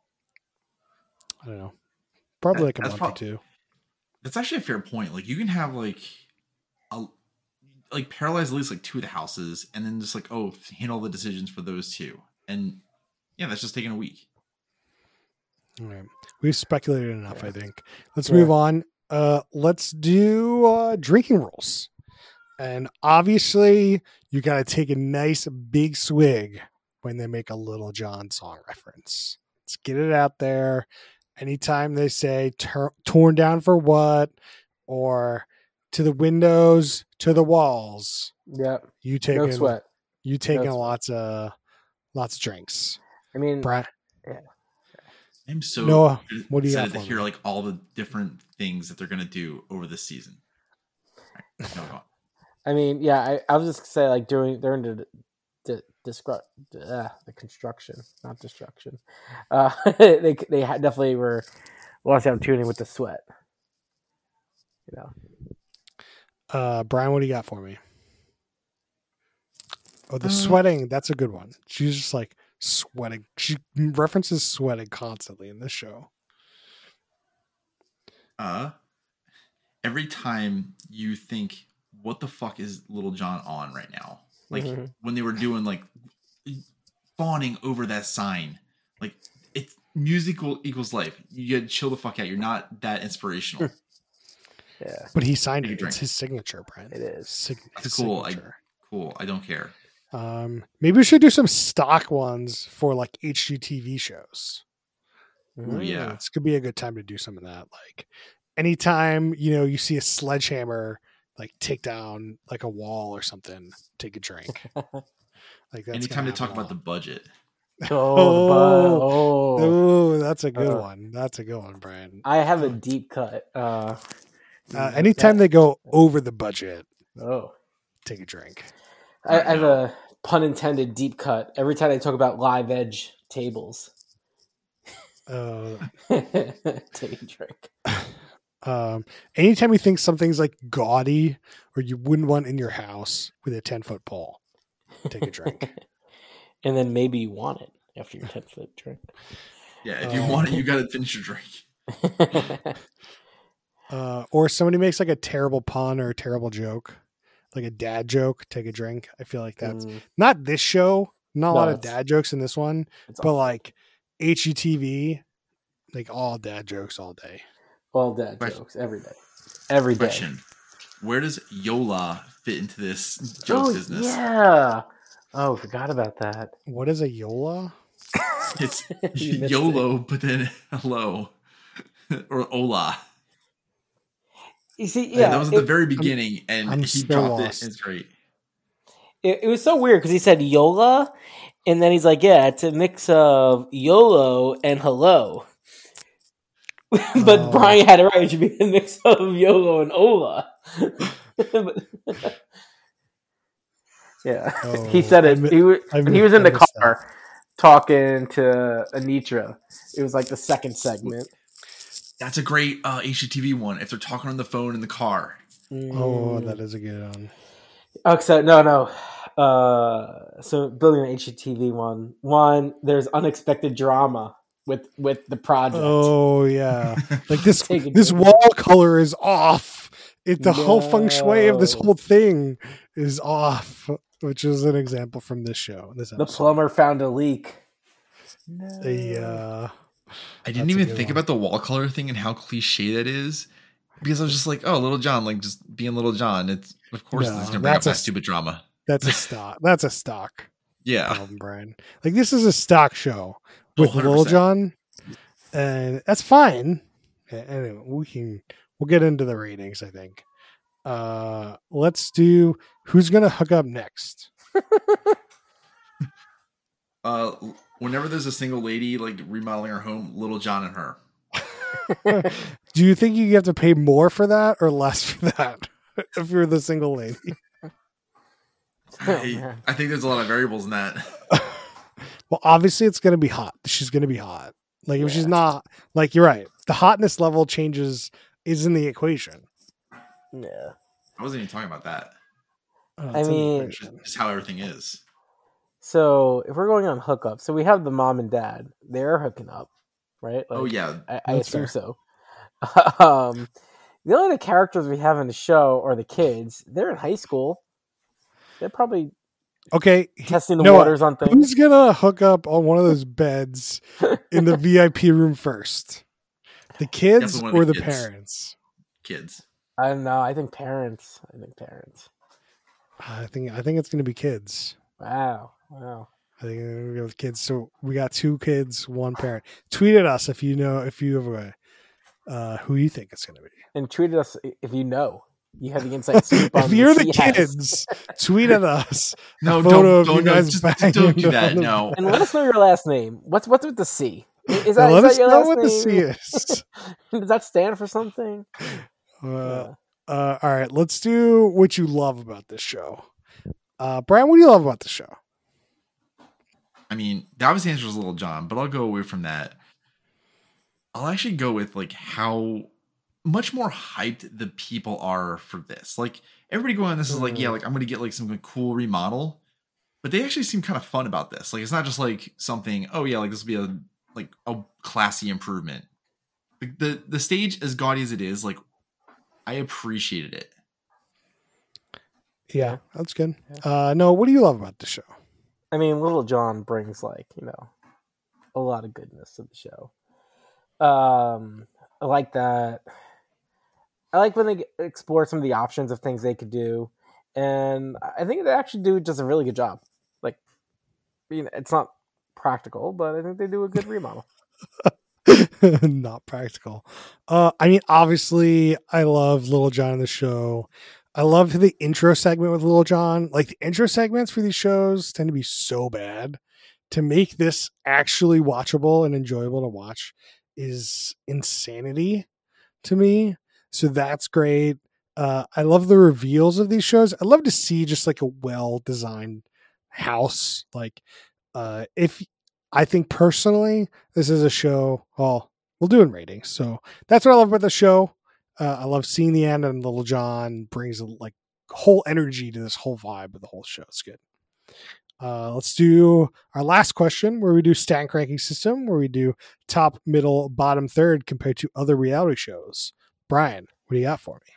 I don't know. Probably like a That's month prob- or two. That's actually a fair point. Like you can have like a like paralyze at least like two of the houses, and then just like oh handle the decisions for those two, and yeah, that's just taking a week. All right. We've speculated enough, I think. Let's Yeah. move on. Uh let's do uh drinking rules. And obviously you gotta take a nice big swig when they make a little John song reference. Let's get it out there. Anytime they say "Tur- torn down for what or to the windows, to the walls, yeah. you taking No sweat. you taking sweat. lots of lots of drinks. I mean, Brian, yeah. I'm so Noah, what do you got excited to hear like all the different things that they're gonna do over the season. All right, no. I mean, yeah. I, I was just gonna say like during during the the uh, the construction, not destruction. Uh, they they had definitely were lots of tuning with the sweat. You know, Uh, Brian, what do you got for me? Oh, the Uh, sweating. That's a good one. She's just like sweating. She references sweating constantly in this show. Uh, every time you think, what the fuck is Little John on right now? Like Mhm. when they were doing like fawning over that sign, like it's musical equals life. You gotta chill the fuck out. You're not that inspirational. yeah, But he signed it. drink. It's his signature, Brian. it is. Sig- That's his cool. I- cool. I don't care. Um, maybe we should do some stock ones for like HGTV shows. Ooh, yeah. This could be a good time to do some of that. Like anytime, you know, you see a sledgehammer like take down like a wall or something, take a drink. Like that's Anytime gonna they talk about the budget. Oh, Oh. oh. Oh, that's a good Uh, one. That's a good one, Brian. I have a deep cut. Uh, Uh, anytime that- they go over the budget, oh, take a drink. I, I have No. a pun intended deep cut. Every time they talk about live edge tables, Uh, take a drink. Um, anytime you think something's like gaudy or you wouldn't want in your house with a 10 foot pole, take a drink. and then maybe you want it after your 10 foot drink. Yeah, if you Uh, want it, you gotta finish your drink. uh, or somebody makes like a terrible pun or a terrible joke, like a dad joke, take a drink. I feel like that's Mm, not this show, not a lot of dad jokes in this one, but all, like HGTV, like all dad jokes all day. All dad Question. jokes every day. Every day. Question: Where does Yola fit into this joke Oh, business? yeah. Oh, forgot about that. What is a Yola? It's You missed YOLO, but then hello or Ola. You see, Yeah, yeah, that was at the very beginning, and I'm he dropped lost. it. It's great. it, it was so weird because he said Yola, and then he's like, "Yeah, it's a mix of YOLO and hello." but Oh. Brian had it right; it should be a mix of YOLO and Ola. Yeah, Oh, he said I it. mi- he, wa- I when he was in I the missed that. car talking to Anitra. It was like the second segment. That's a great uh, HGTV one. If they're talking on the phone in the car, Oh, Mm. that is a good one. Oh, so no, no. Uh, so building an HGTV one, one there's unexpected drama with with the project. Oh yeah, like this this down. wall color is off. It the whole feng shui of this whole thing is off, which is an example from this show. This the plumber found a leak. No. The, uh, I didn't even think one. about the wall color thing and how cliche that is. Because I was just like, oh, Little John, like just being Little John. It's of course No, it's gonna bring up a that stupid drama. that's a stock. That's a stock Yeah. problem, Brian. Like this is a stock show with Little 100%. John, and that's fine. Anyway, we can we'll get into the ratings. I think. Uh, let's do who's gonna hook up next. Uh whenever there's a single lady like remodeling her home, Little John and her. Do you think you have to pay more for that or less for that if you're the single lady? Oh, I. I think there's a lot of variables in that. Well, obviously it's going to be hot. She's going to be hot. Like if she's not, like you're right. The hotness level changes is in the equation. yeah. I wasn't even talking about that. Uh, I it's in the mean- It's just how everything is. So if we're going on hookup, so we have the mom and dad. They're hooking up, right? oh yeah. I, I assume fair. so. um, the only other characters we have in the show are the kids. They're in high school. They're probably okay. testing the know waters on things. Who's gonna hook up on one of those beds in the VIP room first? The kids Definitely or the the kids. parents? Kids. I don't know. I think parents. I think parents. I think I think it's gonna be kids. Wow. Wow. I think we're gonna go with kids. So we got two kids, one parent. Tweet at us if you know if you have a uh, who you think it's gonna be. And tweet us if you know. You have the inside scoop on if you're the this. Yes. kids, tweet at us. No, don't, don't, you no, guys just, don't do that. No. And let us know your last name. What's what's with the C? Is Yeah, that, let is us that your know last what the? C is. Does that stand for something? Uh, Yeah. uh, all right, let's do what you love about this show. Uh, Brian, what do you love about the show? I mean, that was the obvious answer is Little John, but I'll go away from that. I'll actually go with like how much more hyped the people are for this. Like everybody going on this is like, yeah, like I'm gonna get like some cool remodel, but they actually seem kind of fun about this. Like it's not just like something. Oh yeah, like this will be a like a classy improvement. Like the the stage as gaudy as it is, like I appreciated it. Yeah, that's good. Uh, no, what do you love about the show? I mean, Little John brings like you know a lot of goodness to the show. Um, I like that. I like when they explore some of the options of things they could do, and I think they actually do just a really good job. Like, you know, it's not practical, but I think they do a good remodel. Not practical. Uh, I mean, obviously, I love Little John in the show. I love the intro segment with Little John. Like the intro segments for these shows tend to be so bad. To make this actually watchable and enjoyable to watch is insanity to me. So that's great. Uh, I love the reveals of these shows. I love to see just like a well designed house. Like, uh, if I think personally, this is a show. Well, we'll do in ratings. So that's what I love about the show. Uh, I love seeing the end, and Little John brings like whole energy to this whole vibe of the whole show. It's good. Uh, let's do our last question, where we do stank ranking system, where we do top, middle, bottom, third compared to other reality shows. Brian, what do you got for me?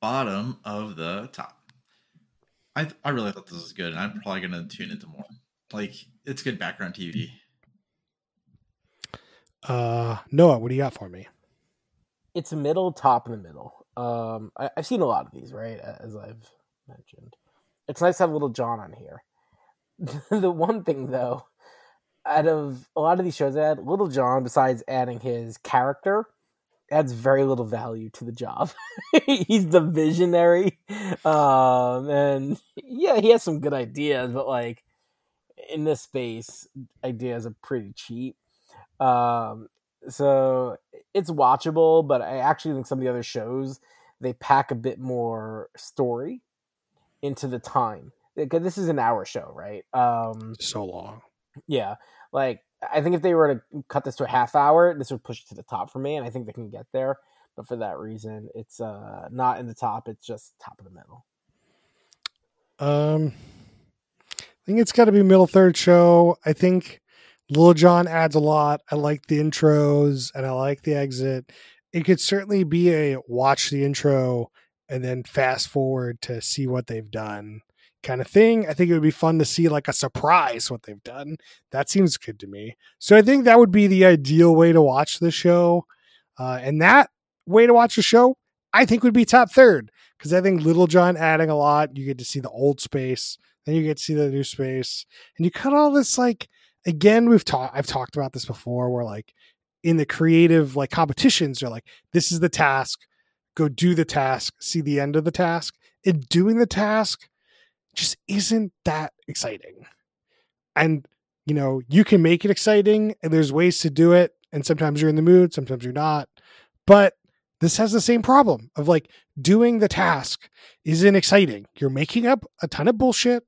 Bottom of the top. I I really thought this was good, and I'm probably gonna tune into more. Like it's good background TV. Uh, Noah, what do you got for me? It's a middle, top in the middle. Um, I, I've seen a lot of these, right? As I've mentioned, it's nice to have Little John on here. the one thing, though, out of a lot of these shows, add Little John, besides adding his character, adds very little value to the job. He's the visionary, um, and yeah, he has some good ideas, but like in this space, ideas are pretty cheap. Um, so it's watchable, but I actually think some of the other shows they pack a bit more story into the time because this is an hour show, right? Um, So long. yeah, like I think if they were to cut this to a half hour, this would push it to the top for me, and I think they can get there. But for that reason, it's uh not in the top; it's just top of the middle. Um, I think it's got to be middle third show. I think Lil Jon adds a lot. I like the intros and I like the exit. It could certainly be a watch the intro and then fast forward to see what they've done kind of thing. I think it would be fun to see like a surprise what they've done. That seems good to me. So I think that would be the ideal way to watch the show. Uh, and that way to watch the show, I think would be top third because I think Little John adding a lot. You get to see the old space, then you get to see the new space, and you cut all this like again. We've talked. I've talked about this before. Where like in the creative like competitions, you're like, this is the task. Go do the task. See the end of the task. And doing the task just isn't that exciting. And you know, you can make it exciting, and there's ways to do it. And sometimes you're in the mood, sometimes you're not. But this has the same problem of like doing the task isn't exciting. You're making up a ton of bullshit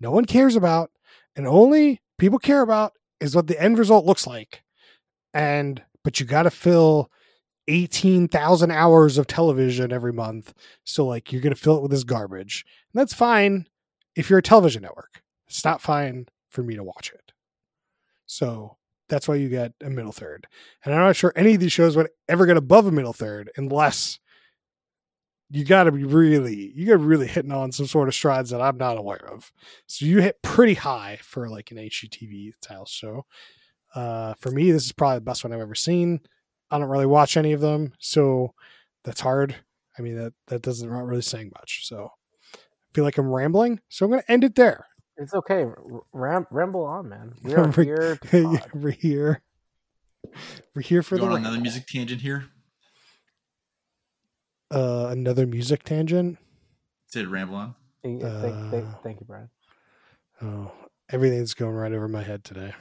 no one cares about, and only people care about is what the end result looks like. And but you got to fill 18,000 hours of television every month. So like you're going to fill it with this garbage. And that's fine if you're a television network. It's not fine for me to watch it. So that's why you get a middle third. And I'm not sure any of these shows would ever get above a middle third unless you got to be really, you got really hitting on some sort of strides that I'm not aware of. So you hit pretty high for like an HGTV style show. Uh, for me, this is probably the best one I've ever seen. I don't really watch any of them, so that's hard. I mean, that that doesn't not really saying much. So feel like I'm rambling, so I'm going to end it there. It's okay. Ram- ramble on, man. We are here. We're here. We're here for You the want another music tangent here? Uh, another music tangent. Did ramble on? Thank, thank, thank, Uh, thank you, Brian. Oh, everything's going right over my head today.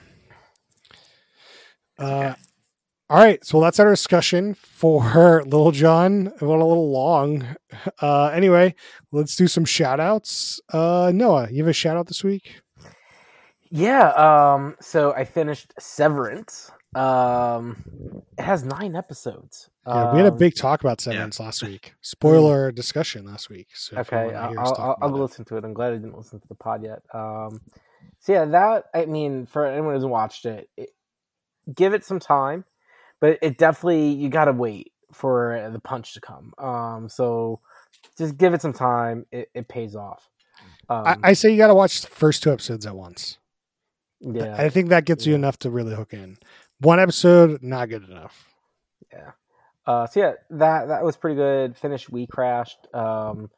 Uh, Okay. All right, so that's our discussion for Little John. It went a little long. Uh, anyway, let's do some shout outs. Uh, Noah, you have a shout out this week? Yeah. Um. So I finished Severance. Um. It has nine episodes. Yeah, we had a Um, big talk about Severance last week. Spoiler discussion last week. So Okay, I'll, us talk I'll, I'll about go it. listen to it. I'm glad I didn't listen to the pod yet. Um, so yeah, that I mean, for anyone who's watched it, it give it some time, but it definitely you got to wait for the punch to come. Um, so just give it some time. It, it pays off. Um, I, I say you got to watch the first two episodes at once. yeah, I think that gets you enough to really hook in. One episode, not good enough. yeah. Uh, so yeah, that that was pretty good. Finished We Crashed, um,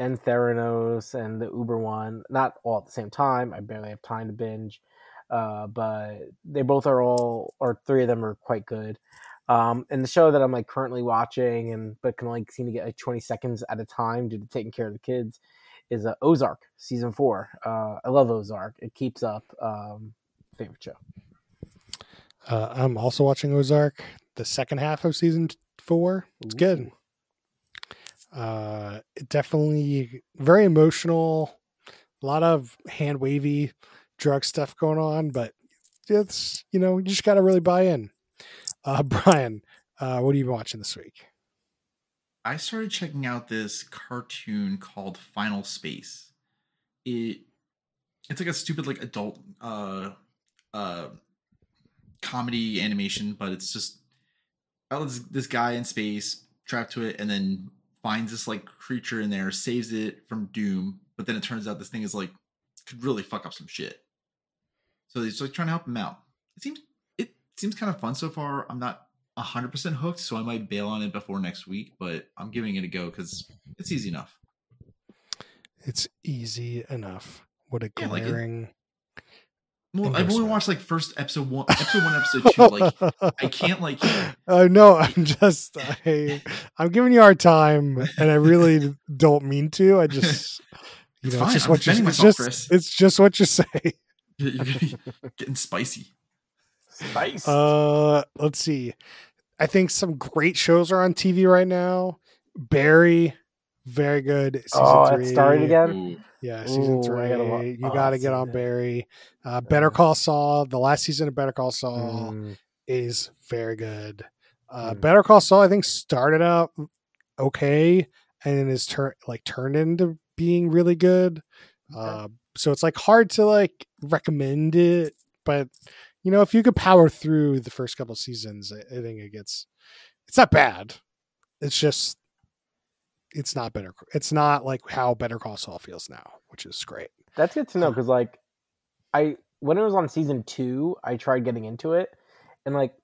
and Theranos and the Uber one. Not all at the same time. I barely have time to binge, uh, but they both are all, or three of them are quite good. Um, and the show that I'm like currently watching, and but can like seem to get like 20 seconds at a time due to taking care of the kids, is uh, Ozark season four. Uh, I love Ozark. It keeps up. Um, favorite show. Uh, I'm also watching Ozark, the second half of season four. It's good. Uh, it definitely very emotional. A lot of hand wavy drug stuff going on, but it's you know you just got to really buy in. Uh, Brian, uh, what are you watching this week? I started checking out this cartoon called Final Space. It it's like a stupid like adult uh uh comedy animation, but it's just oh, this, this guy in space trapped to it and then finds this like creature in there, saves it from doom, but then it turns out this thing is like could really fuck up some shit. So he's like trying to help him out. It seems it seems kind of fun so far. I'm not 100% hooked, so I might bail on it before next week, but I'm giving it a go because it's easy enough. It's easy enough. What a Yeah, like it- glaring. Well, I've only watched like first episode one, episode one, episode two. Like, I can't like. Oh no, I'm just I, I'm giving you hard time, and I really don't mean to. I just you It's know, fine, it's just I'm what you, it's just it's just what you say. You're getting, getting spicy. Spice. Uh, let's see. I think some great shows are on TV right now. Barry, very good. Season oh, three. it started again. Ooh. Yeah, season Ooh, three. Gotta wa- you oh, got to get on it. Barry. Uh, Better Call Saul. The last season of Better Call Saul Mm, is very good. Uh, Mm. Better Call Saul, I think, started out okay and then is turned like turned into being really good. Okay. Uh, so it's like hard to like recommend it, but you know, if you could power through the first couple seasons, I, I think it gets it's not bad. It's just it's not better. It's not like how Better Call Saul feels now, which is great. That's good to know um, because like I when it was on season two, I tried getting into it and like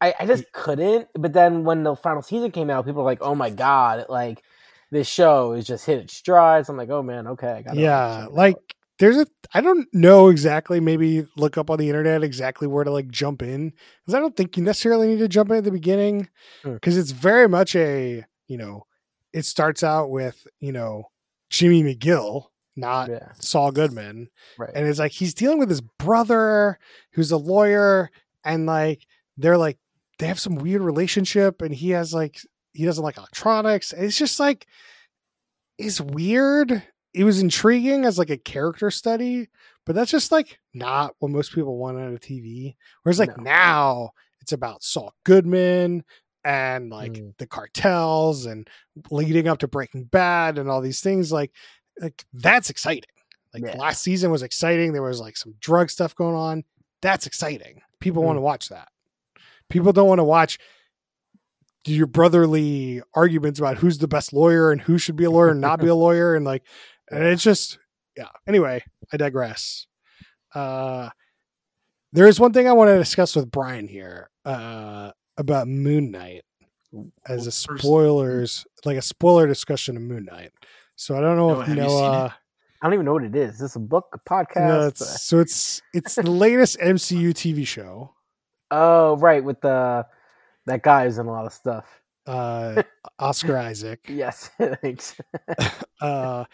I, I just couldn't. But then when the final season came out, people were like, "Oh my god!" Like this show is just hit its strides. I'm like, "Oh man, okay." Yeah, like out." there's a I don't know exactly. Maybe look up on the internet exactly where to like jump in because I don't think you necessarily need to jump in at the beginning Hmm. because it's very much a you know it starts out with you know Jimmy McGill, not yeah, Saul Goodman, right. and it's like he's dealing with his brother who's a lawyer and like they're like they have some weird relationship and he has like he doesn't like electronics it's just like it's weird it was intriguing as like a character study but that's just like not what most people want out of tv whereas like No. now it's about saul goodman and like Mm. the cartels and leading up to breaking bad and all these things like like that's exciting like Yeah. last season was exciting there was like some drug stuff going on that's exciting people Mm. want to watch that people don't want to watch your brotherly arguments about who's the best lawyer and who should be a lawyer and not be a lawyer and like and it's just yeah anyway i digress uh there is one thing i want to discuss with brian here uh about moon knight as a spoilers like a spoiler discussion of moon knight so i don't know Noah, if have you seen noah? I don't even know what it is. Is this a book, a no, podcast? it's, so it's it's the latest mcu tv show oh, right, with the that guy who's in a lot of stuff. uh oscar isaac Yes, thanks. uh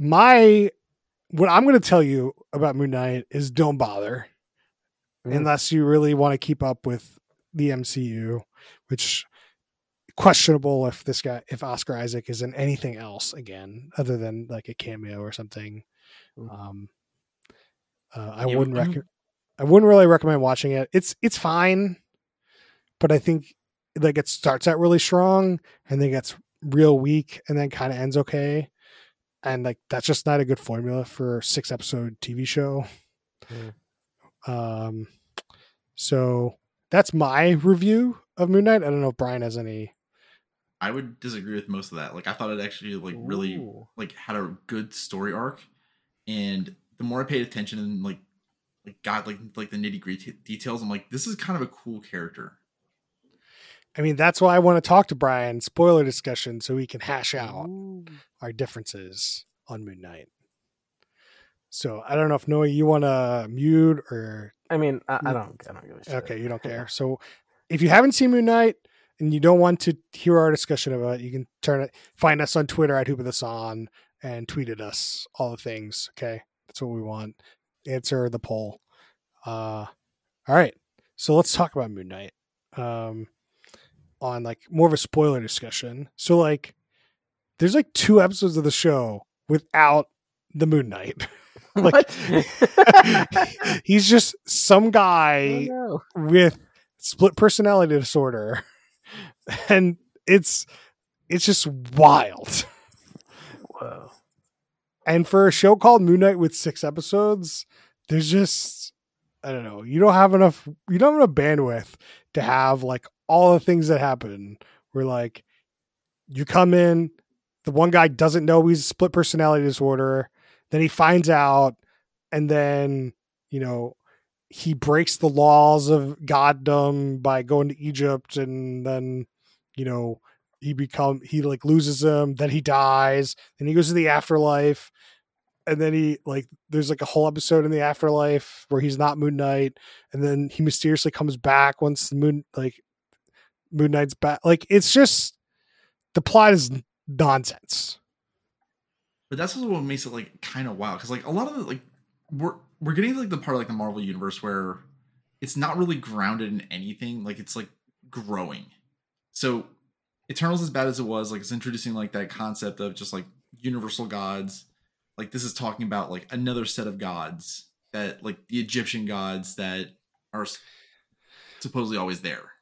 my what i'm going to tell you about moon knight is don't bother Mhm. unless you really want to keep up with the mcu which questionable if this guy if oscar isaac is in anything else again other than like a cameo or something Mm. um uh, i Yeah, wouldn't I'm- rec- i wouldn't really recommend watching it it's it's fine but i think like it starts out really strong and then gets real weak and then kind of ends okay and like that's just not a good formula for a six episode tv show Mm. um so that's my review of moon knight i don't know if brian has any I would disagree with most of that. Like I thought it actually like really like had a good story arc, and the more I paid attention and like like got like like the nitty gritty details, I'm like, this is kind of a cool character. I mean that's why i want to talk to brian spoiler discussion so we can hash out Ooh. our differences on moon knight so i don't know if noah you want to mute or I mean, I, I don't. I don't give a shit. Okay, you don't care. So if you haven't seen Moon Knight and you don't want to hear our discussion about it, you can turn it find us on Twitter at Who Put This On and tweet at us all the things. Okay. That's what we want. Answer the poll. Uh all right. So let's talk about Moon Knight. Um on like more of a spoiler discussion. So like there's like two episodes of the show without the Moon Knight. like he's just some Oh, guy no. with split personality disorder and it's it's just wild Whoa. and for a show called moon knight with six episodes there's just i don't know you don't have enough you don't have enough bandwidth to have like all the things that happen. Where like you come in the one guy doesn't know he's split personality disorder then he finds out and then you know he breaks the laws of goddom by going to egypt and then you know he become he like loses them then he dies then he goes to the afterlife and then he like there's like a whole episode in the afterlife where he's not moon knight and then he mysteriously comes back once moon like moon knight's back like it's just the plot is nonsense But that's what makes it like kind of wild because like a lot of the like we're we're getting like the part of like the Marvel universe where it's not really grounded in anything. Like it's like growing. So Eternals, as bad as it was, like it's introducing like that concept of just like universal gods. Like this is talking about like another set of gods that like the Egyptian gods that are supposedly always there.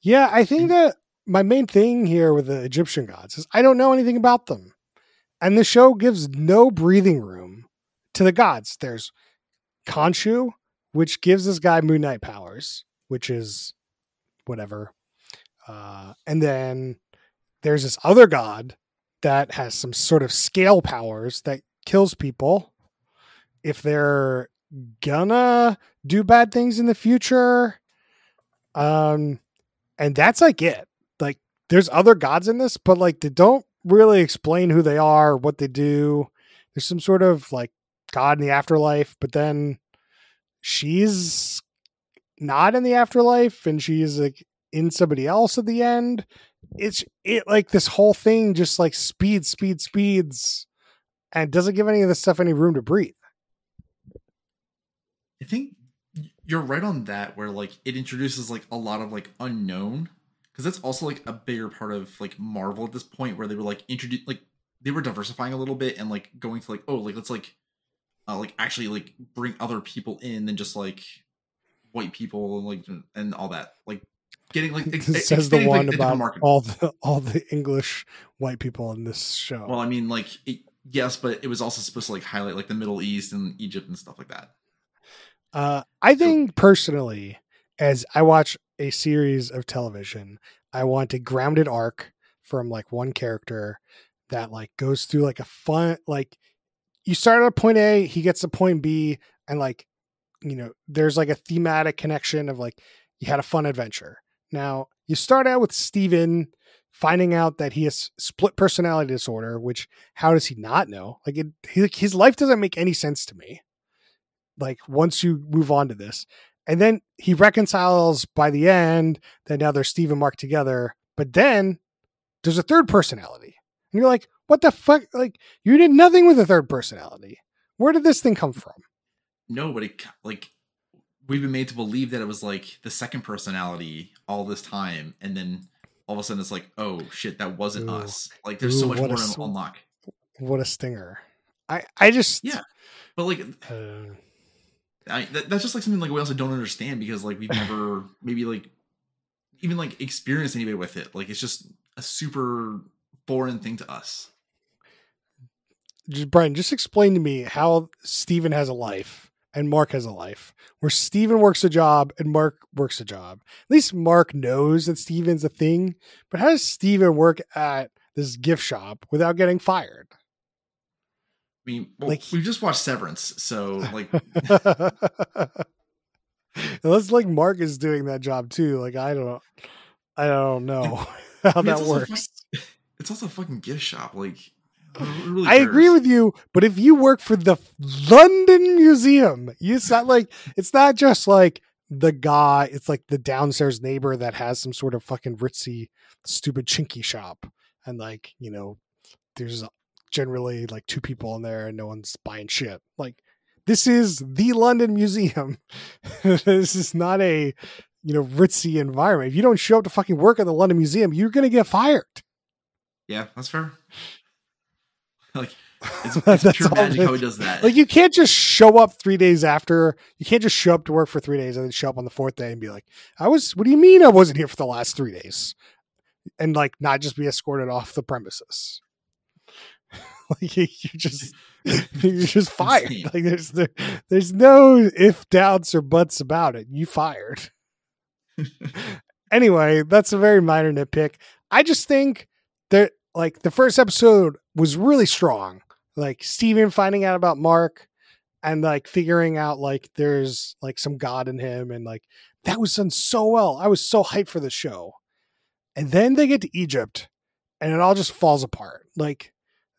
Yeah, I think that my main thing here with the Egyptian gods is I don't know anything about them. And the show gives no breathing room to the gods. There's Khonshu, which gives this guy Moon Knight powers, which is whatever. Uh, and then there's this other god that has some sort of scale powers that kills people if they're gonna do bad things in the future. Um, and that's like it. Like, there's other gods in this, but like they don't really explain who they are, what they do. There's some sort of like god in the afterlife, but then she's not in the afterlife and she's like in somebody else at the end. It's it like this whole thing just like speeds, speeds, speeds, and doesn't give any of this stuff any room to breathe. I think you're right on that where like it introduces like a lot of like unknown because that's also like a bigger part of like Marvel at this point where they were like introduce like they were diversifying a little bit and like going to like oh like let's like uh, like actually like bring other people in than just like white people and like and all that like getting like ex- says the like, one the about market. all the all the English white people in this show. well i mean like it, yes but it was also supposed to like highlight like the middle east and egypt and stuff like that Uh, I think personally, as I watch a series of television, I want a grounded arc from like one character that like goes through like a fun like you start at point A, he gets to point B, and like you know, there's like a thematic connection of like you had a fun adventure. Now you start out with Steven finding out that he has split personality disorder, which how does he not know? Like it, his life doesn't make any sense to me like once you move on to this. And then he reconciles by the end that now they're Steve and Mark together. But then there's a third personality. And you're like, what the fuck? Like, you did nothing with a third personality. Where did this thing come from? no but it like we've been made to believe that it was like the second personality all this time and then all of a sudden it's like oh shit that wasn't Ooh. us like there's so much more to unlock What a stinger. I, I just, Yeah. but like uh, I, that, that's just like something like we also don't understand because like we've never maybe like even like experienced anybody with it like it's just a super foreign thing to us just, Brian, just explain to me how Steven has a life and Mark has a life, where Steven works a job and Mark works a job. At least Mark knows that Steven's a thing, but how does Steven work at this gift shop without getting fired? i mean well, Like- we've just watched severance so like Unless like Mark is doing that job too. Like I don't I don't know how I mean, that works. it's also a fucking gift shop like really I agree with you, but if you work for the London Museum, you- it's not like it's not just like the guy. It's like the downstairs neighbor that has some sort of fucking ritzy, stupid chinky shop, and like you know, there's generally like two people in there and no one's buying shit. Like this is the London Museum. this is not a you know ritzy environment. If you don't show up to fucking work at the London Museum, you're gonna get fired. yeah that's fair like it's, it's pure magic it how he does that Like you can't just show up three days after. You can't just show up to work for three days and then show up on the fourth day and be like, "I was." What do you mean I wasn't here for the last three days? And like not just be escorted off the premises. like you, you just you're just fired. Like there's there, there's no if doubts or buts about it. You fired. anyway, that's a very minor nitpick. I just think that like the first episode was really strong. Like Steven finding out about Mark and like figuring out like there's like some god in him and like that was done so well. I was so hyped for the show. And then they get to Egypt and it all just falls apart. Like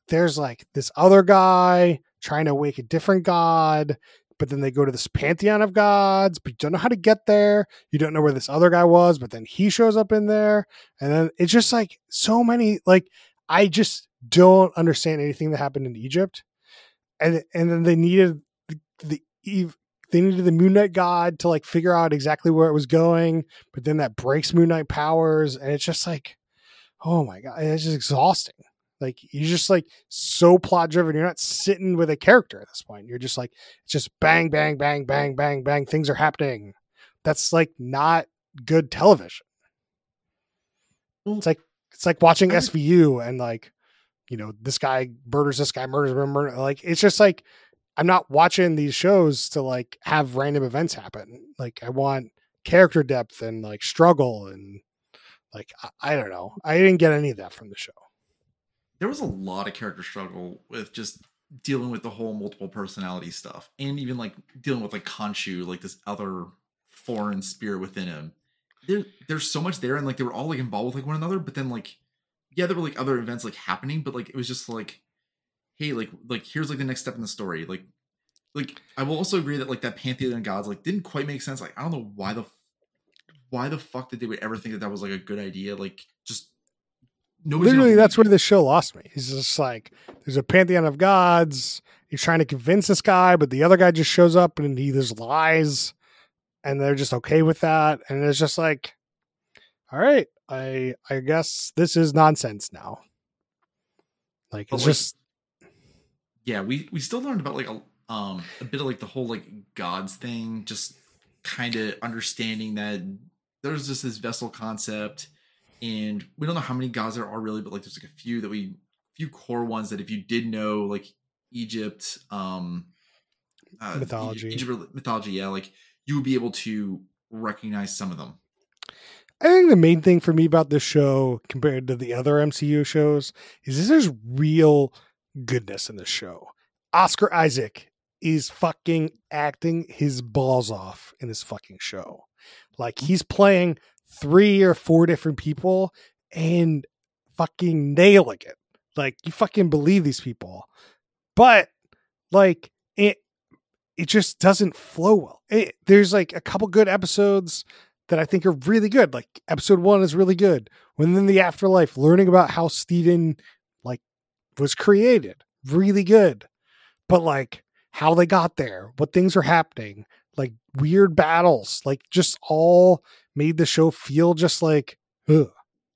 there's like this other guy trying to wake a different god, but then they go to this pantheon of gods, but you don't know how to get there. You don't know where this other guy was, but then he shows up in there. And then it's just like so many like I just don't understand anything that happened in Egypt. And and then they needed the, the Eve they needed the Moon Knight God to like figure out exactly where it was going, but then that breaks Moon Knight powers, and it's just like, oh my god, it's just exhausting. Like you're just like so plot driven. You're not sitting with a character at this point. You're just like it's just bang, bang, bang, bang, bang, bang. Things are happening. That's like not good television. It's like it's like watching SVU and like, you know, this guy murders this guy, murders murder. Like it's just like I'm not watching these shows to like have random events happen. Like I want character depth and like struggle and like I, I don't know. I didn't get any of that from the show. there was a lot of character struggle with just dealing with the whole multiple personality stuff and even like dealing with like Khonshu, like this other foreign spirit within him. There, there's so much there and like they were all like involved with like one another, but then like yeah, there were like other events like happening, but like it was just like hey, like like here's like the next step in the story. Like like I will also agree that like that pantheon of gods like didn't quite make sense. Like I don't know why the why the fuck did they would ever think that that was like a good idea? Like just nobody Literally, that's where this show lost me. He's just like, there's a pantheon of gods. He's trying to convince this guy, but the other guy just shows up and he just lies, and they're just okay with that. And it's just like, all right, I I guess this is nonsense now. Like it's like, just yeah we we still learned about like a um a bit of like the whole like gods thing just kind of understanding that there's just this vessel concept and we don't know how many gods there are really but like there's like a few that we few core ones that if you did know like egypt um uh, Mythology. egypt mythology yeah like you would be able to recognize some of them I think the main thing for me about this show compared to the other MCU shows is there's real goodness in this show. Oscar Isaac is fucking acting his balls off in this fucking show. Like he's playing three or four different people and fucking nailing it. Like you fucking believe these people. But like it it just doesn't flow well. It, there's like a couple good episodes that I think are really good. Like episode one is really good. When in the afterlife, learning about how Steven like was created, really good. But like how they got there, what things are happening, like weird battles, like just all made the show feel just like ugh.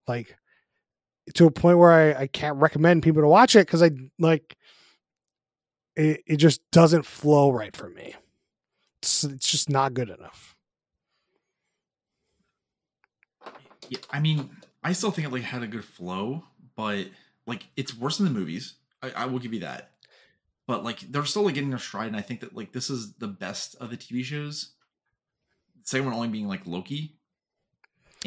like to a point where I, I can't recommend people to watch it because I like it, it just doesn't flow right for me. It's, it's just not good enough. Yeah, I mean, I still think it like had a good flow, but like it's worse than the movies. I, I will give you that. But like they're still like getting their stride, and I think that like this is the best of the TV shows. Second one only being like Loki,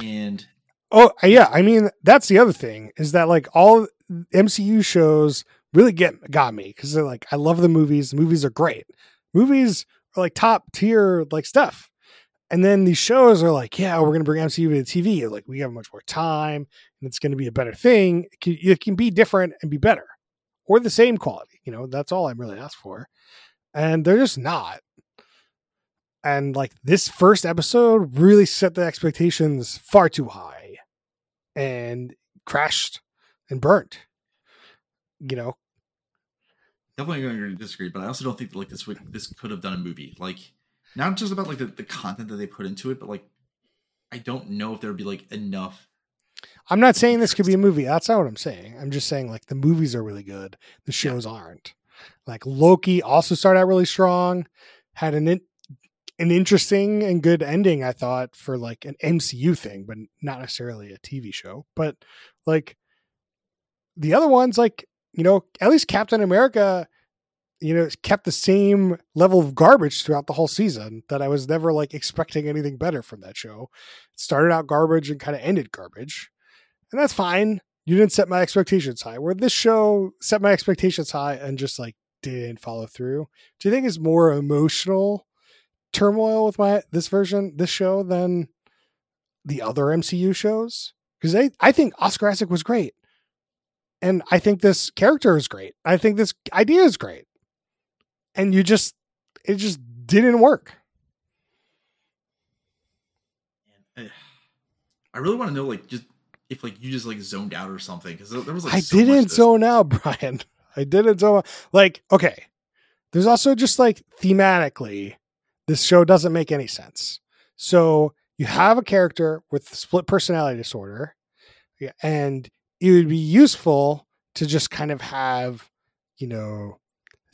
and Oh yeah, I mean that's the other thing is that like all MCU shows really get got me because they're like I love the movies. The movies are great. Movies are like top tier like stuff. And then these shows are like, yeah, we're gonna bring MCU to TV. Like we have much more time, and it's gonna be a better thing. It can, be different and be better, or the same quality. You know, that's all I'm really asked for. And they're just not. And like this first episode really set the expectations far too high and crashed and burnt. You know, definitely going to disagree. But I also don't think like this this could have done a movie. Like not just about like the, the content that they put into it, but like I don't know if there would be like enough. I'm not saying this could be a movie. That's not what I'm saying. I'm just saying like the movies are really good. The shows aren't. Like Loki also started out really strong, had an in, an interesting and good ending. I thought for like an MCU thing, but not necessarily a TV show. But like the other ones, like you know, at least Captain America, you know, kept the same level of garbage throughout the whole season. That I was never like expecting anything better from that show. It started out garbage and kind of ended garbage and that's fine. You didn't set my expectations high. Where this show set my expectations high and just like didn't follow through. Do you think it's more emotional turmoil with my this version, this show than the other MCU shows? Because I I think Oscar Isaac was great, and I think this character is great. I think this idea is great, and you just it just didn't work. Uh, I really want to know like just if like you just like zoned out or something because there was like I so didn't zone out, Brian. I didn't zone out. Like, okay. There's also just like thematically, this show doesn't make any sense. So you have a character with split personality disorder, and it would be useful to just kind of have, you know,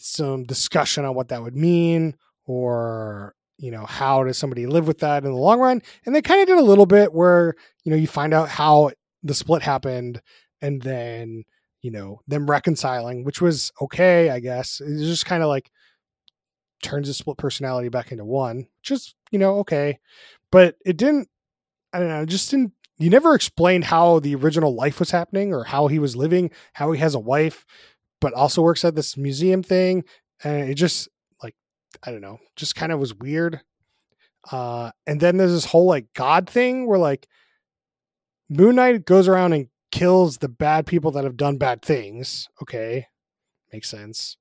some discussion on what that would mean or you know how does somebody live with that in the long run and they kind of did a little bit where you know you find out how the split happened and then you know them reconciling which was okay i guess. It just kind of like turns the split personality back into one just you know okay. But it didn't i don't know just didn't you never explained how the original life was happening or how he was living how he has a wife but also works at this museum thing and it just like i don't know just kind of was weird. Uh and then there's this whole like god thing where like moon knight goes around and kills the bad people that have done bad things okay makes sense.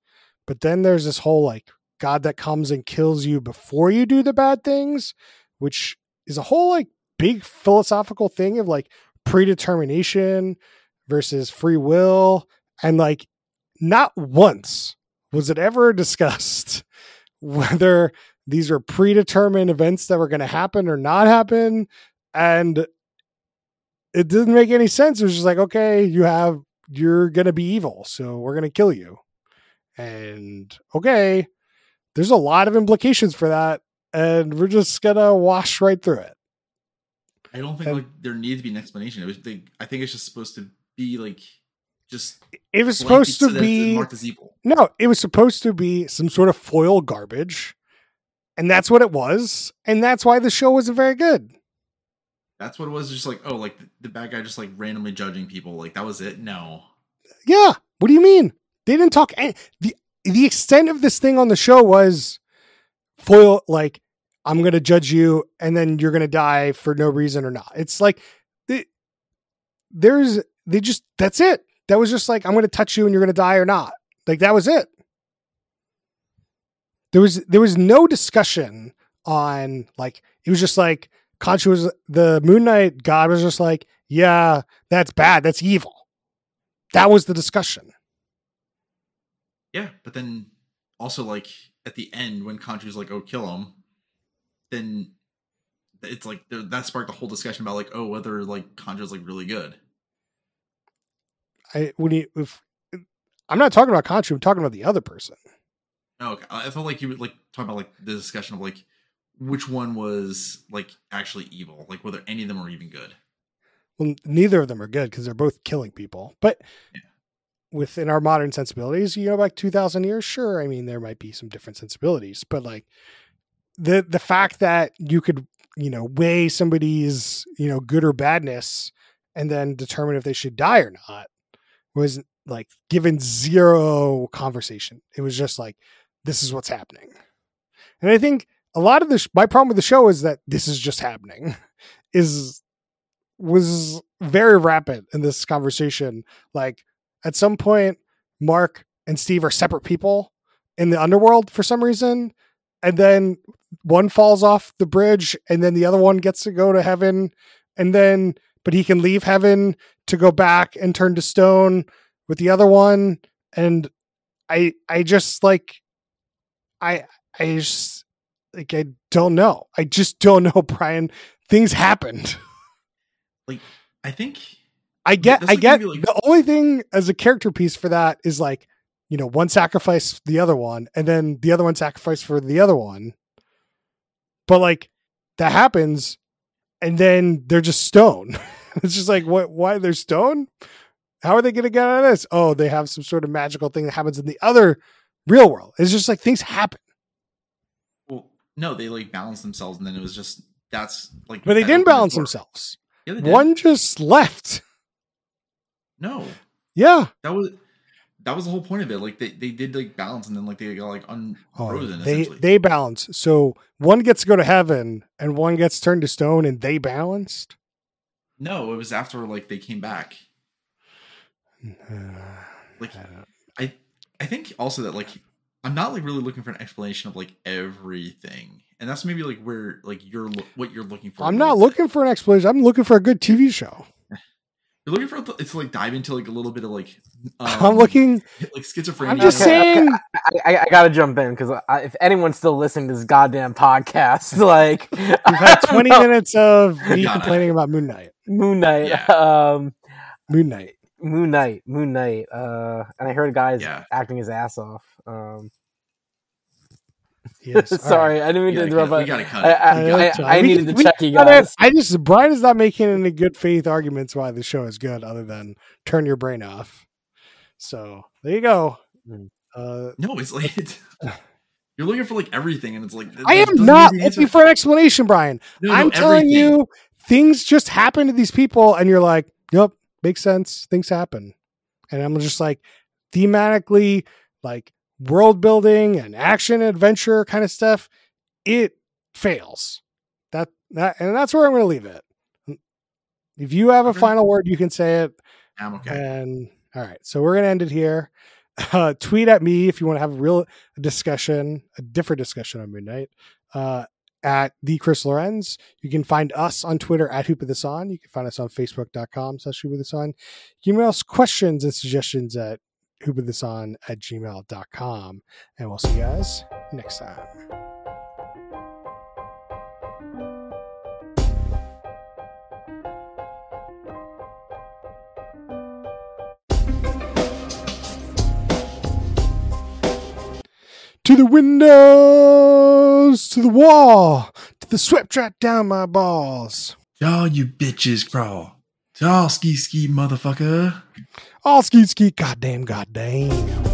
But then there's this whole like god that comes and kills you before you do the bad things which is a whole like big philosophical thing of like predetermination versus free will and like not once was it ever discussed whether these were predetermined events that were going to happen or not happen. And it didn't make any sense. It was just like okay you have you're going to be evil so we're going to kill you. And okay there's a lot of implications for that and we're just going to wash right through it. I don't think And- like there needs to be an explanation. It was, they, I think it's just supposed to be like just it was supposed to be marked as evil. No, it was supposed to be some sort of foil garbage. And that's what it was. And that's why the show wasn't very good. That's what it was. Just like oh, like the, the bad guy just like randomly judging people. Like that was it. No, Yeah. What do you mean? They didn't talk any, the the extent of this thing on the show was foil like I'm going to judge you and then you're going to die for no reason or not. It's like they, there's they just that's it. That was just like I'm going to touch you and you're going to die or not. Like that was it. There was there was no discussion on like it was just like Khonshu was the Moon Knight God was just like yeah that's bad that's evil. That was the discussion. yeah, but then also like at the end when Khonshu's like oh kill him, then it's like that sparked the whole discussion about like oh whether like Khonshu's like really good. I when you if I'm not talking about Khonshu, I'm talking about the other person. Oh, okay. I felt like you would like talk about like the discussion of like which one was like actually evil, like whether any of them were even good. Well, neither of them are good because they're both killing people. But Yeah. within our modern sensibilities, you know, back two thousand years, sure. I mean, there might be some different sensibilities, but like the the fact that you could you know weigh somebody's you know good or badness and then determine if they should die or not was like given zero conversation. It was just like this is what's happening, and I think a lot of the my problem with the show is that this is just happening is was very rapid in this conversation. Like at some point, Mark and Steve are separate people in the underworld for some reason, and then one falls off the bridge, and then the other one gets to go to heaven, and then but he can leave heaven to go back and turn to stone with the other one, and I I just like I I just like I don't know. I just don't know, Brian. Things happened. Like, I think I get, I get. like- the only thing as a character piece for that is like, you know, one sacrifice the other one, and then the other one sacrifice for the other one. But like that happens, and then they're just stone. it's just like, what? Why they're stone? How are they going to get out of this? Oh, they have some sort of magical thing that happens in the other real world. It's just like things happen, well no, they like balance themselves and then it was just that's like but they didn't balance door. themselves. Yeah. One just left. No. Yeah. That was that was the whole point of it. Like they, they did like balance and then like they got like unfrozen Oh, they they balance. So one gets to go to heaven, and one gets turned to stone, and they balanced. no, it was after like they came back. Like I I think also that like I'm not like really looking for an explanation of like everything. And that's maybe like where like you're lo- what you're looking for. I'm not looking for an explanation. I'm looking for a good TV show. You're looking for it's like dive into like a little bit of like um, I'm looking. like schizophrenia. I'm just Okay, saying. I, I, I gotta jump in because if anyone's still listening to this goddamn podcast, like We've had 20 minutes of me complaining about Moon Knight. Moon Knight, Yeah. um, Moon Knight. Moon Knight, Moon Knight, uh, and I heard guys Yeah. acting his ass off. Um, Yes. All right. Sorry, I didn't mean to interrupt. cut- we gotta cut I, it. I, We gotta I, cut I fine. needed We- to check you guys. I just Brian is not making any good faith arguments why the show is good, other than turn your brain off. So there you go. Mm. Uh, No, it's like it's, you're looking for like everything, and it's like I that am doesn't not mean looking for an explanation, Brian. No, no, I'm telling everything. you, things just happen to these people, and you're like, "Yep, makes sense. Things happen," and I'm just like, thematically, like world building and action adventure kind of stuff. It fails. That that, and that's where I'm going to leave it. If you have a final word, you can say it. I'm okay. And all right, so we're gonna end it here. Uh, tweet at me if you want to have a real discussion, a different discussion on Moon Knight. Uh, at the Chris Lorenz. You can find us on Twitter at Hoop of This On. You can find us on Facebook.com slash Hoop of This On. You can email us questions and suggestions at Hoop of This On at gmail.com. And we'll see you guys next time. To the windows, to the wall, to the sweat trap down my balls. Y'all, you bitches crawl. Y'all ski ski motherfucker. All ski ski, goddamn, goddamn.